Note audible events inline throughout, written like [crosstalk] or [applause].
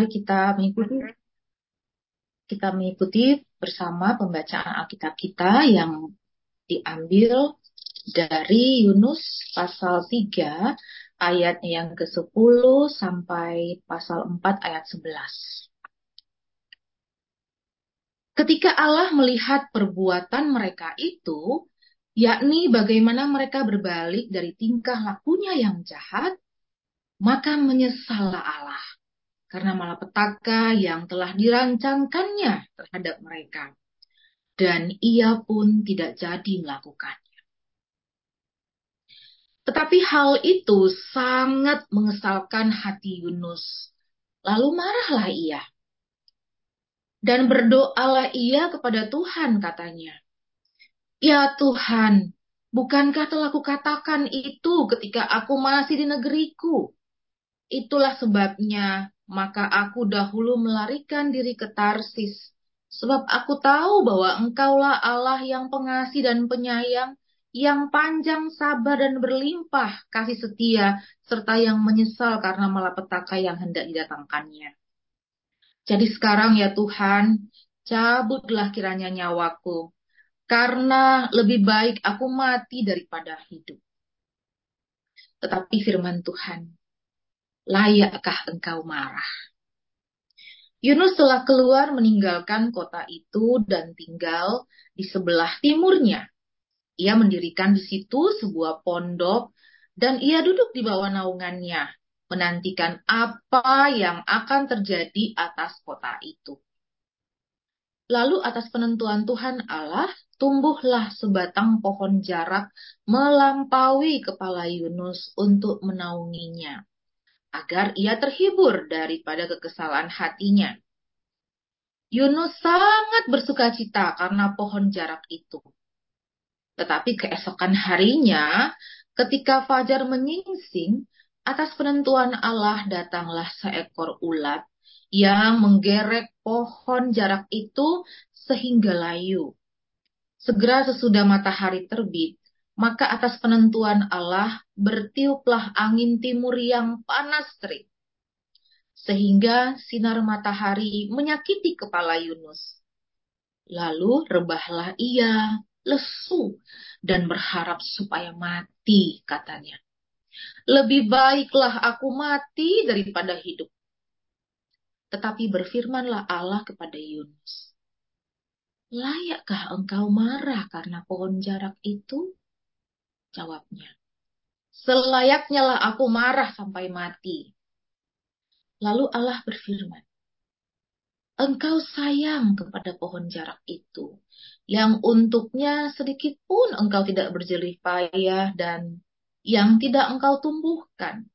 Mari kita mengikuti. Kita mengikuti bersama pembacaan Alkitab kita yang diambil dari Yunus pasal 3 ayat yang ke-10 sampai pasal 4 ayat 11. Ketika Allah melihat perbuatan mereka itu, yakni bagaimana mereka berbalik dari tingkah lakunya yang jahat, maka menyesallah Allah karena malapetaka yang telah dirancangkannya terhadap mereka. Dan ia pun tidak jadi melakukannya. Tetapi hal itu sangat mengesalkan hati Yunus. Lalu marahlah ia. Dan berdoalah ia kepada Tuhan katanya. Ya Tuhan, bukankah telah kukatakan itu ketika aku masih di negeriku? Itulah sebabnya maka aku dahulu melarikan diri ke Tarsis, sebab aku tahu bahwa engkaulah Allah yang pengasih dan penyayang, yang panjang sabar dan berlimpah kasih setia, serta yang menyesal karena malapetaka yang hendak didatangkannya. Jadi sekarang ya Tuhan, cabutlah kiranya nyawaku, karena lebih baik aku mati daripada hidup. Tetapi firman Tuhan, layakkah engkau marah? Yunus telah keluar meninggalkan kota itu dan tinggal di sebelah timurnya. Ia mendirikan di situ sebuah pondok dan ia duduk di bawah naungannya, menantikan apa yang akan terjadi atas kota itu. Lalu atas penentuan Tuhan Allah, tumbuhlah sebatang pohon jarak melampaui kepala Yunus untuk menaunginya agar ia terhibur daripada kekesalan hatinya. Yunus sangat bersuka cita karena pohon jarak itu. Tetapi keesokan harinya, ketika fajar menyingsing, atas penentuan Allah datanglah seekor ulat yang menggerek pohon jarak itu sehingga layu. Segera sesudah matahari terbit, maka atas penentuan Allah bertiuplah angin timur yang panas terik. Sehingga sinar matahari menyakiti kepala Yunus. Lalu rebahlah ia, lesu, dan berharap supaya mati, katanya. Lebih baiklah aku mati daripada hidup. Tetapi berfirmanlah Allah kepada Yunus. Layakkah engkau marah karena pohon jarak itu? Jawabnya, selayaknya lah aku marah sampai mati. Lalu Allah berfirman, engkau sayang kepada pohon jarak itu, yang untuknya sedikit pun engkau tidak berjelih payah dan yang tidak engkau tumbuhkan,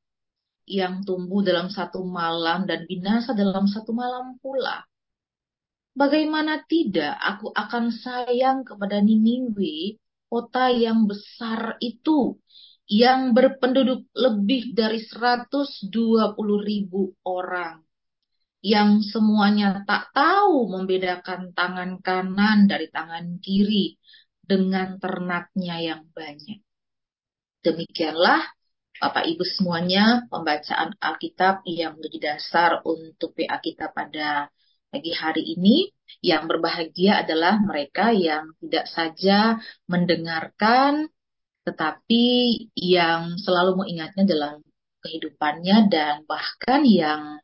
yang tumbuh dalam satu malam dan binasa dalam satu malam pula. Bagaimana tidak aku akan sayang kepada Niniwe kota yang besar itu yang berpenduduk lebih dari 120 ribu orang yang semuanya tak tahu membedakan tangan kanan dari tangan kiri dengan ternaknya yang banyak. Demikianlah Bapak Ibu semuanya pembacaan Alkitab yang menjadi dasar untuk PA kita pada pagi hari ini. Yang berbahagia adalah mereka yang tidak saja mendengarkan, tetapi yang selalu mengingatnya dalam kehidupannya dan bahkan yang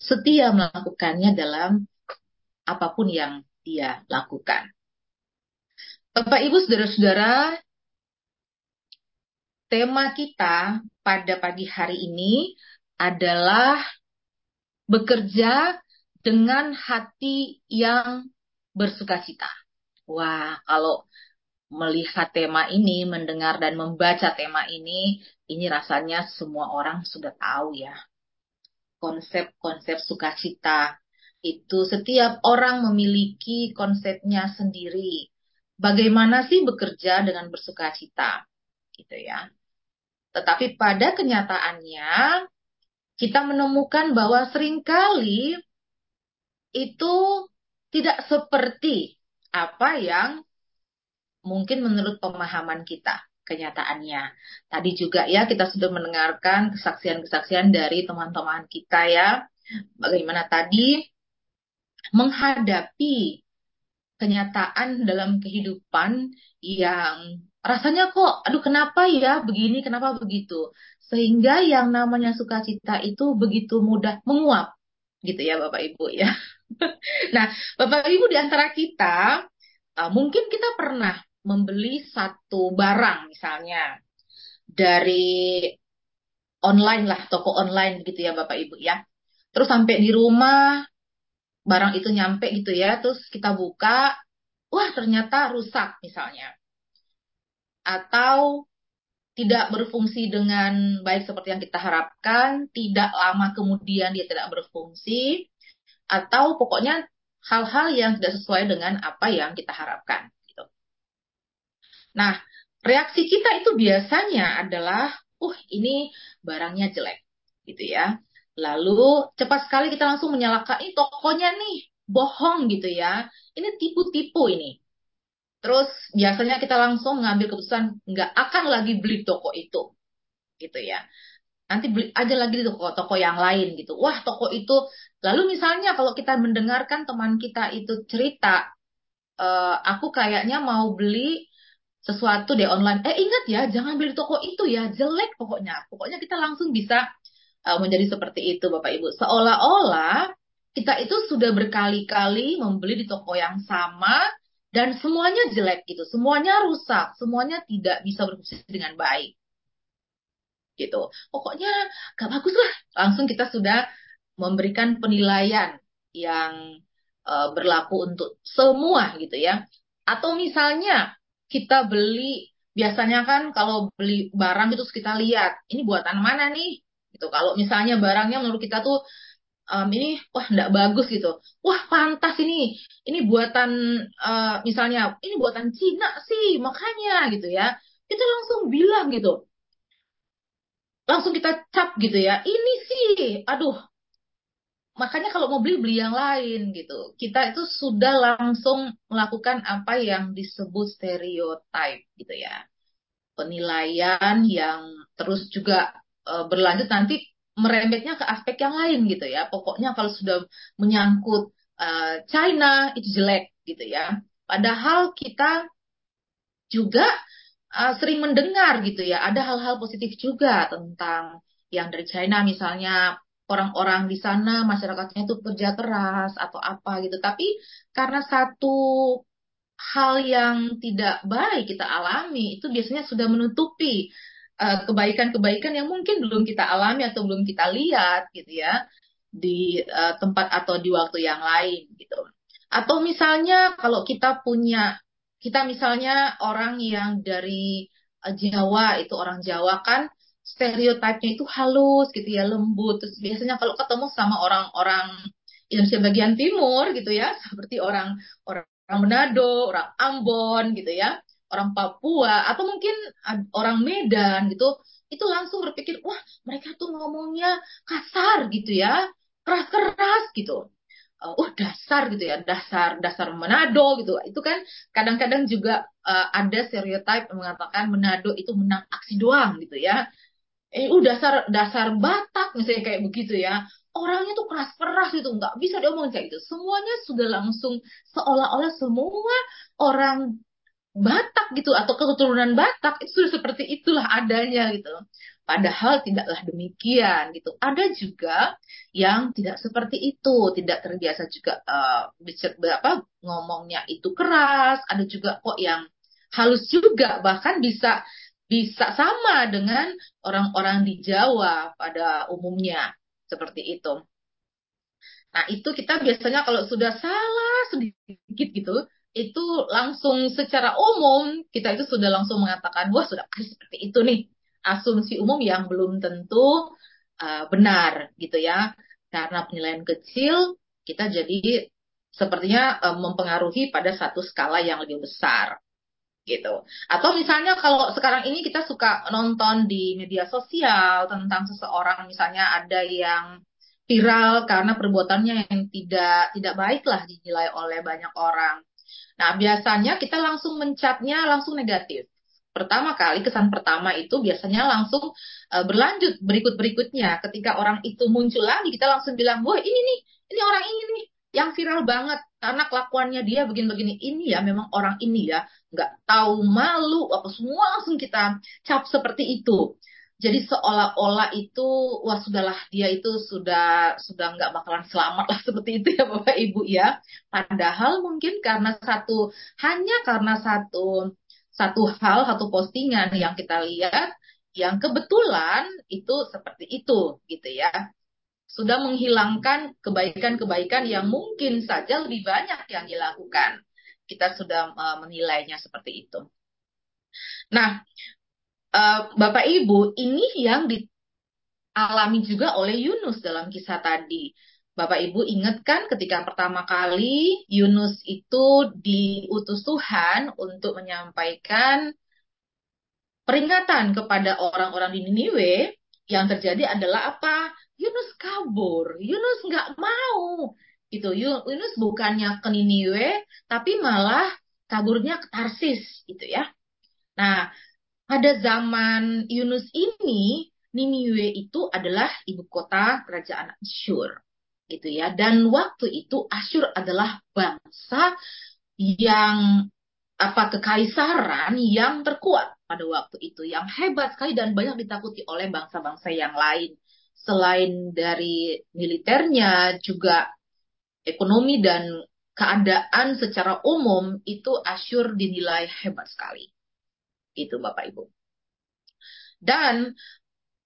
setia melakukannya dalam apa pun yang dia lakukan. Bapak, Ibu, saudara-saudara, tema kita pada pagi hari ini adalah bekerja dengan hati yang bersuka cita. Wah, kalau melihat tema ini, mendengar dan membaca tema ini, ini rasanya semua orang sudah tahu ya. Konsep-konsep sukacita itu setiap orang memiliki konsepnya sendiri. Bagaimana sih bekerja dengan bersuka cita? Gitu ya. Tetapi pada kenyataannya kita menemukan bahwa sering kali itu tidak seperti apa yang mungkin menurut pemahaman kita kenyataannya. Tadi juga ya kita sudah mendengarkan kesaksian-kesaksian dari teman-teman kita ya bagaimana tadi menghadapi kenyataan dalam kehidupan yang rasanya kok, aduh kenapa ya begini, kenapa begitu. Sehingga yang namanya sukacita itu begitu mudah menguap. Gitu ya Bapak Ibu ya. [laughs] nah, Bapak Ibu di antara kita, uh, mungkin kita pernah membeli satu barang misalnya dari online lah, toko online gitu ya Bapak Ibu ya. Terus sampai di rumah barang itu nyampe gitu ya, terus kita buka, wah ternyata rusak misalnya. Atau tidak berfungsi dengan baik seperti yang kita harapkan, tidak lama kemudian dia tidak berfungsi, atau pokoknya hal-hal yang tidak sesuai dengan apa yang kita harapkan. Gitu. Nah, reaksi kita itu biasanya adalah, uh ini barangnya jelek, gitu ya. Lalu cepat sekali kita langsung menyalahkan, ini tokonya nih bohong gitu ya, ini tipu-tipu ini. Terus biasanya kita langsung mengambil keputusan nggak akan lagi beli toko itu, gitu ya. Nanti beli aja lagi di toko-toko yang lain gitu. Wah toko itu. Lalu misalnya kalau kita mendengarkan teman kita itu cerita, e, aku kayaknya mau beli sesuatu deh online. Eh ingat ya, jangan beli toko itu ya, jelek pokoknya. Pokoknya kita langsung bisa uh, menjadi seperti itu Bapak Ibu. Seolah-olah kita itu sudah berkali-kali membeli di toko yang sama dan semuanya jelek gitu, semuanya rusak, semuanya tidak bisa berfungsi dengan baik. Gitu. Pokoknya gak bagus lah. Langsung kita sudah memberikan penilaian yang uh, berlaku untuk semua gitu ya. Atau misalnya kita beli biasanya kan kalau beli barang itu kita lihat ini buatan mana nih gitu. Kalau misalnya barangnya menurut kita tuh um, ini wah enggak bagus gitu. Wah pantas ini. Ini buatan uh, misalnya ini buatan Cina sih makanya gitu ya. Kita langsung bilang gitu. Langsung kita cap gitu ya. Ini sih aduh makanya kalau mau beli beli yang lain gitu. Kita itu sudah langsung melakukan apa yang disebut stereotype gitu ya. Penilaian yang terus juga uh, berlanjut nanti merembetnya ke aspek yang lain gitu ya. Pokoknya kalau sudah menyangkut uh, China itu jelek gitu ya. Padahal kita juga uh, sering mendengar gitu ya, ada hal-hal positif juga tentang yang dari China misalnya orang-orang di sana masyarakatnya itu kerja keras atau apa gitu. Tapi karena satu hal yang tidak baik kita alami itu biasanya sudah menutupi Eh, kebaikan-kebaikan yang mungkin belum kita alami atau belum kita lihat gitu ya di uh, tempat atau di waktu yang lain gitu. Atau misalnya kalau kita punya kita misalnya orang yang dari uh, Jawa itu orang Jawa kan stereotipnya itu halus gitu ya lembut. Terus biasanya kalau ketemu sama orang-orang Indonesia bagian timur gitu ya [laughs] seperti orang orang Manado, orang Ambon gitu ya orang Papua atau mungkin orang Medan gitu itu langsung berpikir wah mereka tuh ngomongnya kasar gitu ya keras-keras gitu uh, oh dasar gitu ya dasar dasar Manado gitu. Itu kan kadang-kadang juga uh, ada stereotip mengatakan Manado itu menang aksi doang gitu ya. Eh uh, dasar dasar Batak misalnya kayak begitu ya. Orangnya tuh keras-keras gitu nggak bisa diomongin kayak gitu. Semuanya sudah langsung seolah-olah semua orang Batak gitu atau keturunan Batak itu sudah seperti itulah adanya gitu. Padahal tidaklah demikian gitu. Ada juga yang tidak seperti itu, tidak terbiasa juga uh, apa ngomongnya itu keras. Ada juga kok yang halus juga, bahkan bisa bisa sama dengan orang-orang di Jawa pada umumnya seperti itu. Nah, itu kita biasanya kalau sudah salah sedikit gitu, itu langsung secara umum kita itu sudah langsung mengatakan wah sudah seperti itu nih asumsi umum yang belum tentu uh, benar gitu ya. Karena penilaian kecil kita jadi sepertinya uh, mempengaruhi pada satu skala yang lebih besar gitu. Atau misalnya kalau sekarang ini kita suka nonton di media sosial tentang seseorang misalnya ada yang viral karena perbuatannya yang tidak tidak baik lah dinilai oleh banyak orang. Nah, biasanya kita langsung mencapnya langsung negatif. Pertama kali kesan pertama itu biasanya langsung uh, berlanjut berikut berikutnya ketika orang itu muncul lagi kita langsung bilang wah ini nih ini orang ini nih yang viral banget. Karena kelakuannya dia begini-begini. Ini ya memang orang ini ya nggak tahu malu apa semua langsung kita cap seperti itu. Jadi seolah-olah itu wah sudahlah dia itu sudah sudah nggak bakalan selamat lah [laughs] seperti itu ya bapak ibu ya. Padahal mungkin karena satu hanya karena satu satu hal satu postingan yang kita lihat yang kebetulan itu seperti itu gitu ya. Sudah menghilangkan kebaikan-kebaikan yang mungkin saja lebih banyak yang dilakukan. Kita sudah uh, menilainya seperti itu. Nah uh, Bapak Ibu, ini yang dialami juga oleh Yunus dalam kisah tadi. Bapak Ibu ingat kan ketika pertama kali Yunus itu diutus Tuhan untuk menyampaikan peringatan kepada orang-orang di Niniwe, yang terjadi adalah apa? Yunus kabur, Yunus nggak mau. Itu Yunus bukannya ke Niniwe, tapi malah kaburnya ke Tarsis, gitu ya. Nah, pada zaman Yunus ini, Niniwe itu adalah ibu kota kerajaan Asyur. Gitu ya. Dan waktu itu Asyur adalah bangsa yang apa kekaisaran yang terkuat pada waktu itu, yang hebat sekali dan banyak ditakuti oleh bangsa-bangsa yang lain. Selain dari militernya, juga ekonomi dan keadaan secara umum itu Asyur dinilai hebat sekali. Itu Bapak Ibu. Dan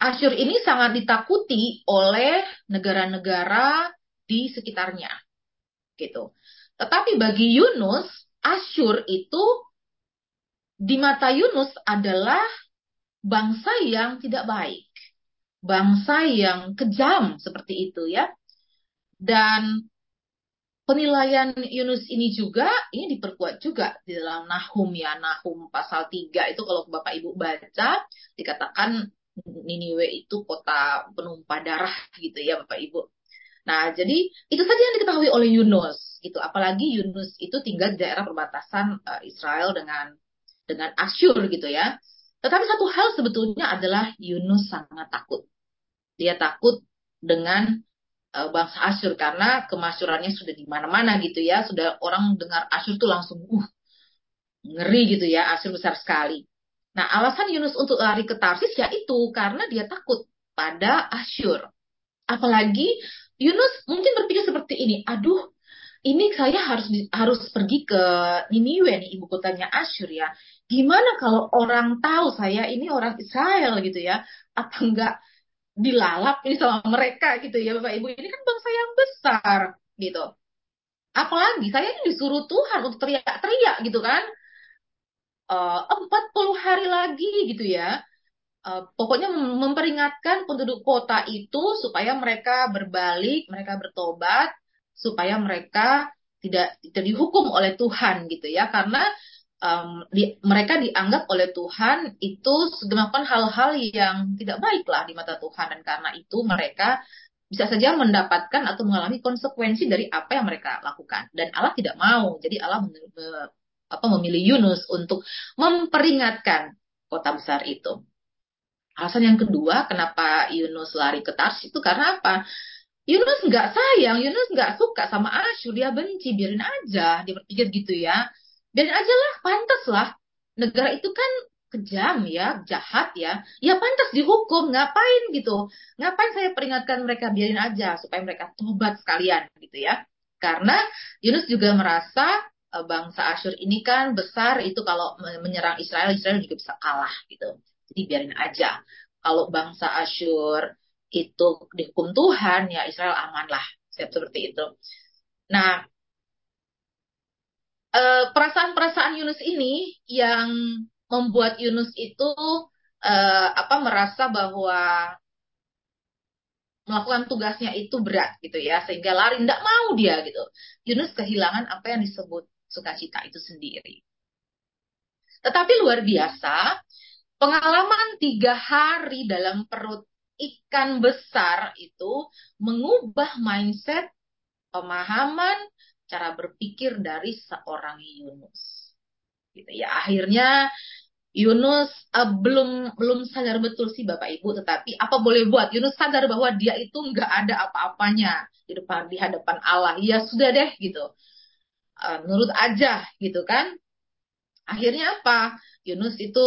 Asyur ini sangat ditakuti oleh negara-negara di sekitarnya. Gitu. Tetapi bagi Yunus, Asyur itu di mata Yunus adalah bangsa yang tidak baik. Bangsa yang kejam seperti itu ya. Dan penilaian Yunus ini juga ini diperkuat juga di dalam Nahum ya Nahum pasal 3 itu kalau Bapak Ibu baca dikatakan Niniwe itu kota penumpah darah gitu ya Bapak Ibu. Nah, jadi itu saja yang diketahui oleh Yunus gitu. Apalagi Yunus itu tinggal di daerah perbatasan uh, Israel dengan dengan Asyur gitu ya. Tetapi satu hal sebetulnya adalah Yunus sangat takut. Dia takut dengan uh, bangsa Asyur karena kemasyurannya sudah di mana-mana gitu ya. Sudah orang dengar Asyur tuh langsung uh ngeri gitu ya, Asyur besar sekali. Nah, alasan Yunus untuk lari ke Tarsis ya itu karena dia takut pada Asyur. Apalagi Yunus mungkin berpikir seperti ini, aduh, ini saya harus harus pergi ke Niniwe nih ibu kotanya Asyur ya. Gimana kalau orang tahu saya ini orang Israel gitu ya? Apa enggak dilalap ini sama mereka gitu ya Bapak Ibu. Ini kan bangsa yang besar gitu. Apalagi saya ini disuruh Tuhan untuk teriak-teriak gitu kan. Eh, empat puluh hari lagi gitu ya. Uh, pokoknya memperingatkan penduduk kota itu supaya mereka berbalik, mereka bertobat, supaya mereka tidak tidak dihukum oleh Tuhan gitu ya. Karena um, di, mereka dianggap oleh Tuhan itu melakukan hal-hal yang tidak baiklah di mata Tuhan dan karena itu mereka bisa saja mendapatkan atau mengalami konsekuensi dari apa yang mereka lakukan dan Allah tidak mau jadi Allah apa memilih Yunus untuk memperingatkan kota besar itu alasan yang kedua kenapa Yunus lari ke Tars itu karena apa Yunus nggak sayang Yunus nggak suka sama Asyur dia benci biarin aja dia berpikir gitu ya dan aja lah, pantas lah. Negara itu kan kejam ya, jahat ya. Ya pantas dihukum, ngapain gitu. Ngapain saya peringatkan mereka, biarin aja supaya mereka tobat sekalian gitu ya. Karena Yunus juga merasa bangsa Asyur ini kan besar itu kalau menyerang Israel, Israel juga bisa kalah gitu. Jadi biarin aja. Kalau bangsa Asyur itu dihukum Tuhan, ya Israel aman lah. Seperti itu. Nah, Eh, perasaan-perasaan Yunus ini yang membuat Yunus itu uh, apa merasa bahwa melakukan tugasnya itu berat gitu ya sehingga lari tidak mau dia gitu Yunus kehilangan apa yang disebut sukacita itu sendiri tetapi luar biasa pengalaman tiga hari dalam perut ikan besar itu mengubah mindset pemahaman cara berpikir dari seorang Yunus. Gitu ya. Akhirnya Yunus uh, belum belum sadar betul sih Bapak Ibu, tetapi apa boleh buat? Yunus sadar bahwa dia itu nggak ada apa-apanya di depan di hadapan Allah. Ya sudah deh gitu. Uh, menurut aja gitu kan. Akhirnya apa? Yunus itu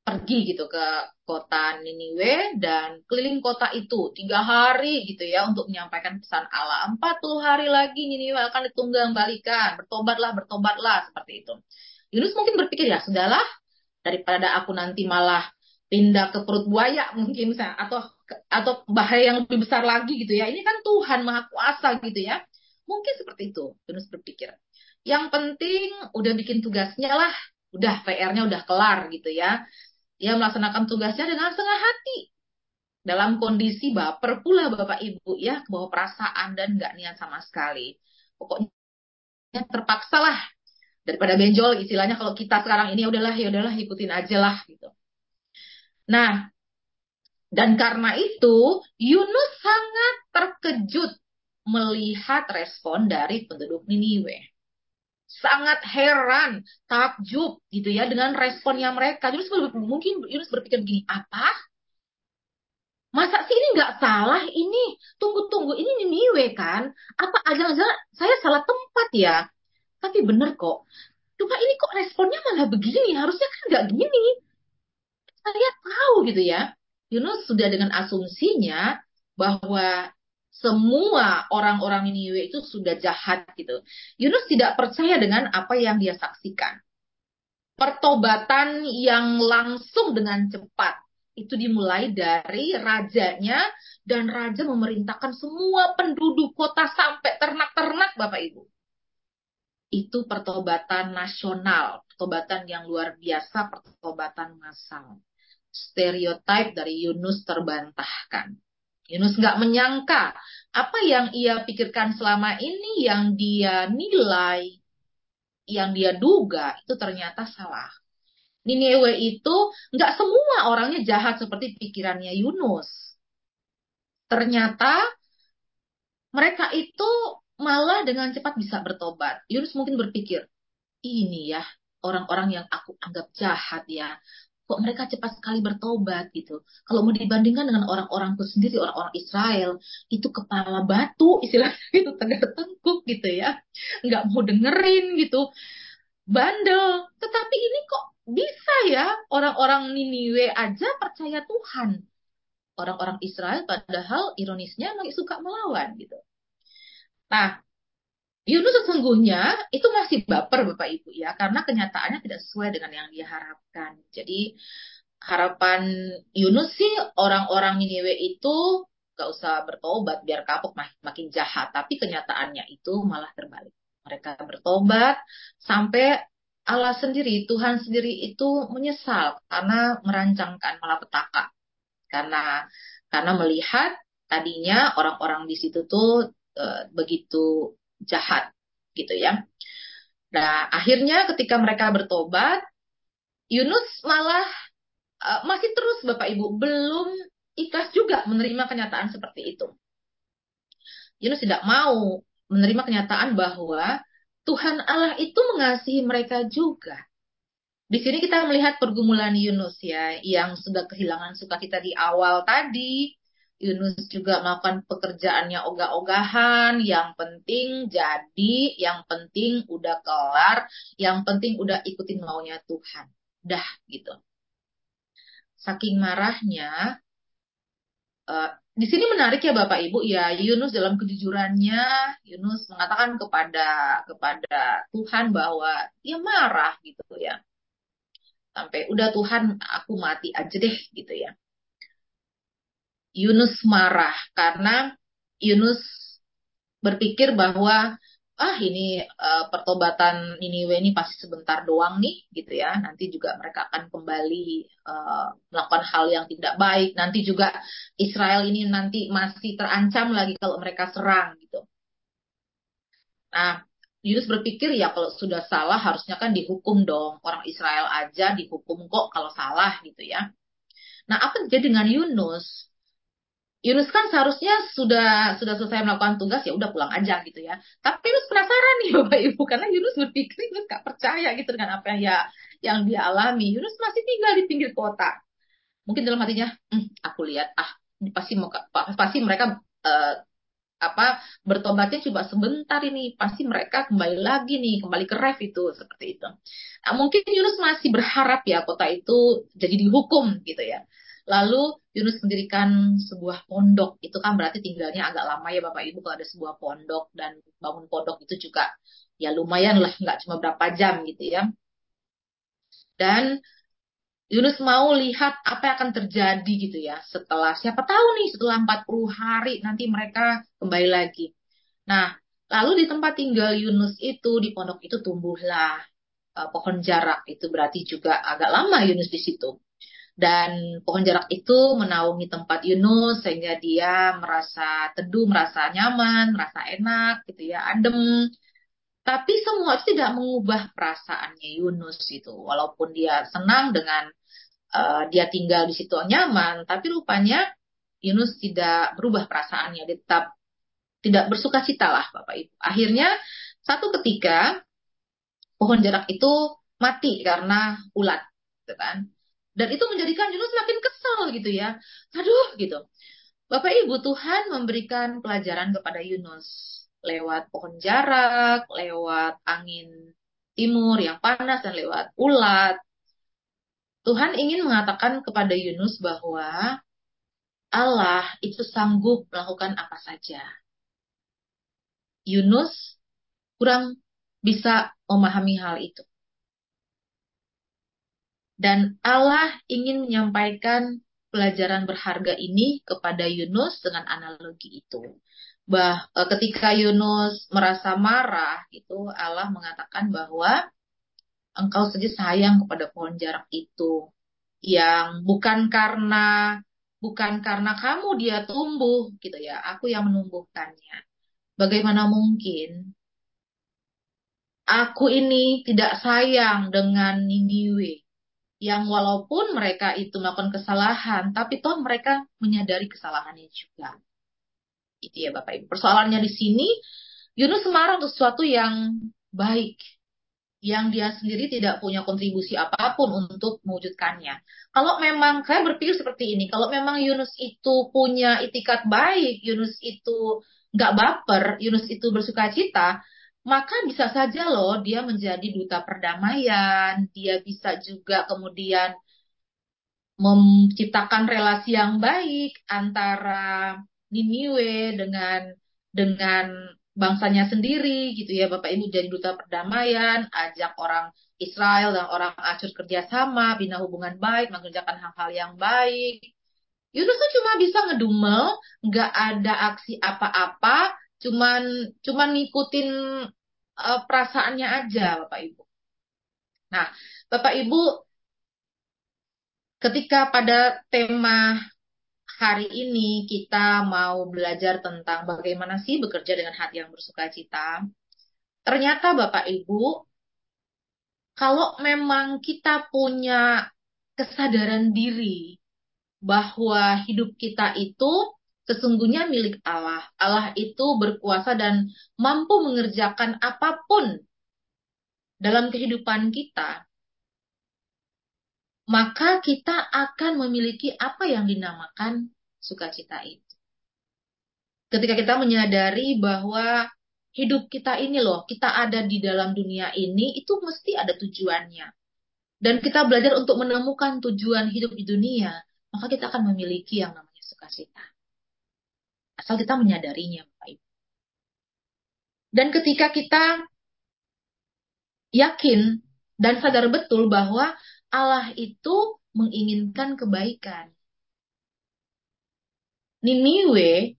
pergi gitu ke kota Niniwe dan keliling kota itu tiga hari gitu ya untuk menyampaikan pesan Allah. Empat puluh hari lagi Niniwe akan ditunggang balikan. Bertobatlah, bertobatlah seperti itu. Yunus mungkin berpikir ya sudahlah daripada aku nanti malah pindah ke perut buaya mungkin misalnya atau atau bahaya yang lebih besar lagi gitu ya. Ini kan Tuhan Maha Kuasa gitu ya. Mungkin seperti itu Yunus berpikir. Yang penting udah bikin tugasnya lah, udah PR-nya udah kelar gitu ya ia melaksanakan tugasnya dengan setengah hati. Dalam kondisi baper pula Bapak Ibu ya, bawah perasaan dan nggak niat sama sekali. Pokoknya terpaksa lah daripada benjol istilahnya kalau kita sekarang ini ya udahlah ya udahlah ikutin aja lah gitu. Nah, dan karena itu Yunus sangat terkejut melihat respon dari penduduk Niniwe sangat heran, takjub gitu ya dengan responnya mereka. Yunus mungkin Yunus berpikir begini, apa? Masa sih ini nggak salah? Ini tunggu-tunggu ini Niniwe kan? Apa aja-aja saya salah tempat ya? Tapi bener kok. Cuma ini kok responnya malah begini? Harusnya kan nggak gini. Saya tahu gitu ya. Yunus sudah dengan asumsinya bahwa semua orang-orang Niniwe itu sudah jahat gitu. Yunus tidak percaya dengan apa yang dia saksikan. Pertobatan yang langsung dengan cepat itu dimulai dari rajanya dan raja memerintahkan semua penduduk kota sampai ternak-ternak Bapak Ibu. Itu pertobatan nasional, pertobatan yang luar biasa, pertobatan massal. Stereotip dari Yunus terbantahkan. Yunus nggak menyangka apa yang ia pikirkan selama ini, yang dia nilai, yang dia duga itu ternyata salah. Ninewe itu nggak semua orangnya jahat seperti pikirannya Yunus. Ternyata mereka itu malah dengan cepat bisa bertobat. Yunus mungkin berpikir, ini ya orang-orang yang aku anggap jahat ya kok mereka cepat sekali bertobat gitu. Kalau mau dibandingkan dengan orang-orangku sendiri, orang-orang Israel, itu kepala batu istilahnya [laughs] itu tegak tengkuk gitu ya. Nggak mau dengerin gitu. Bandel. Tetapi ini kok bisa ya orang-orang Niniwe aja percaya Tuhan. Orang-orang Israel padahal ironisnya suka melawan gitu. Nah, Yunus sesungguhnya itu masih baper Bapak Ibu ya karena kenyataannya tidak sesuai dengan yang dia harapkan. Jadi harapan Yunus sih orang-orang Niniwe itu gak usah bertobat biar kapok makin jahat, tapi kenyataannya itu malah terbalik. Mereka bertobat sampai Allah sendiri, Tuhan sendiri itu menyesal karena merancangkan malapetaka. Karena karena melihat tadinya orang-orang di situ tuh e, begitu jahat gitu ya. Nah, akhirnya ketika mereka bertobat, Yunus malah uh, masih terus Bapak Ibu belum ikhlas juga menerima kenyataan seperti itu. Yunus tidak mau menerima kenyataan bahwa Tuhan Allah itu mengasihi mereka juga. Di sini kita melihat pergumulan Yunus ya, yang sudah kehilangan sukacita di awal tadi, Yunus juga melakukan pekerjaannya ogah-ogahan, yang penting jadi, yang penting udah kelar, yang penting udah ikutin maunya Tuhan. Dah gitu. Saking marahnya, uh, di sini menarik ya Bapak Ibu ya Yunus dalam kejujurannya Yunus mengatakan kepada kepada Tuhan bahwa dia marah gitu ya sampai udah Tuhan aku mati aja deh gitu ya Yunus marah karena Yunus berpikir bahwa ah ini uh, pertobatan Niniwe ini pasti sebentar doang nih gitu ya. Nanti juga mereka akan kembali uh, melakukan hal yang tidak baik. Nanti juga Israel ini nanti masih terancam lagi kalau mereka serang gitu. Nah Yunus berpikir ya kalau sudah salah harusnya kan dihukum dong. Orang Israel aja dihukum kok kalau salah gitu ya. Nah apa terjadi dengan Yunus Yunus kan seharusnya sudah sudah selesai melakukan tugas ya udah pulang aja gitu ya. Tapi Yunus penasaran nih [laughs] Bapak Ibu karena Yunus berpikir Yunus gak percaya gitu dengan apa yang ya yang dia alami. Yunus masih tinggal di pinggir kota. Mungkin dalam hatinya, hm, aku lihat ah pasti mau pasti mereka uh, apa bertobatnya coba sebentar ini pasti mereka kembali lagi nih kembali ke ref itu seperti itu. Nah, mungkin Yunus masih berharap ya kota itu jadi dihukum gitu ya. Lalu Yunus mendirikan sebuah pondok. Itu kan berarti tinggalnya agak lama ya Bapak Ibu kalau ada sebuah pondok dan bangun pondok itu juga ya lumayan lah nggak cuma berapa jam gitu ya. Dan Yunus mau lihat apa yang akan terjadi gitu ya setelah siapa tahu nih setelah 40 hari nanti mereka kembali lagi. Nah, lalu di tempat tinggal Yunus itu di pondok itu tumbuhlah uh, pohon jarak itu berarti juga agak lama Yunus di situ. Dan pohon jarak itu menaungi tempat Yunus sehingga dia merasa teduh, merasa nyaman, merasa enak gitu ya, adem. Tapi semua itu tidak mengubah perasaannya Yunus itu. Walaupun dia senang dengan uh, dia tinggal di situ nyaman, tapi rupanya Yunus tidak berubah perasaannya, dia tetap tidak bersuka cita lah Bapak Ibu. Akhirnya satu ketika pohon jarak itu mati karena ulat, gitu kan. Dan itu menjadikan Yunus makin kesal gitu ya. Aduh gitu. Bapak Ibu Tuhan memberikan pelajaran kepada Yunus lewat pohon jarak, lewat angin timur yang panas dan lewat ulat. Tuhan ingin mengatakan kepada Yunus bahwa Allah itu sanggup melakukan apa saja. Yunus kurang bisa memahami hal itu. Dan Allah ingin menyampaikan pelajaran berharga ini kepada Yunus dengan analogi itu. Bah, e, ketika Yunus merasa marah, itu Allah mengatakan bahwa engkau saja sayang kepada pohon jarak itu, yang bukan karena bukan karena kamu dia tumbuh gitu ya, aku yang menumbuhkannya. Bagaimana mungkin aku ini tidak sayang dengan Niniwe yang walaupun mereka itu melakukan kesalahan, tapi toh mereka menyadari kesalahannya juga. Itu ya Bapak Ibu. Persoalannya di sini, Yunus marah untuk sesuatu yang baik, yang dia sendiri tidak punya kontribusi apa pun untuk mewujudkannya. Kalau memang saya berpikir seperti ini, kalau memang Yunus itu punya itikat baik, Yunus itu nggak baper, Yunus itu bersuka cita, maka bisa saja loh dia menjadi duta perdamaian, dia bisa juga kemudian menciptakan relasi yang baik antara Niniwe dengan dengan bangsanya sendiri gitu ya Bapak Ibu jadi duta perdamaian, ajak orang Israel dan orang Asyur kerjasama, bina hubungan baik, mengerjakan hal-hal yang baik. Yunus tuh cuma bisa ngedumel, nggak ada aksi apa-apa, cuman cuman ngikutin uh, perasaannya aja Bapak Ibu. Nah, Bapak Ibu ketika pada tema hari ini kita mau belajar tentang bagaimana sih bekerja dengan hati yang bersuka cita. Ternyata Bapak Ibu, kalau memang kita punya kesadaran diri bahwa hidup kita itu sesungguhnya milik Allah. Allah itu berkuasa dan mampu mengerjakan apa pun dalam kehidupan kita. Maka kita akan memiliki apa yang dinamakan sukacita itu. Ketika kita menyadari bahwa hidup kita ini loh, kita ada di dalam dunia ini, itu mesti ada tujuannya. Dan kita belajar untuk menemukan tujuan hidup di dunia, maka kita akan memiliki yang namanya sukacita asal kita menyadarinya, Bapak Ibu. Dan ketika kita yakin dan sadar betul bahwa Allah itu menginginkan kebaikan. Niniwe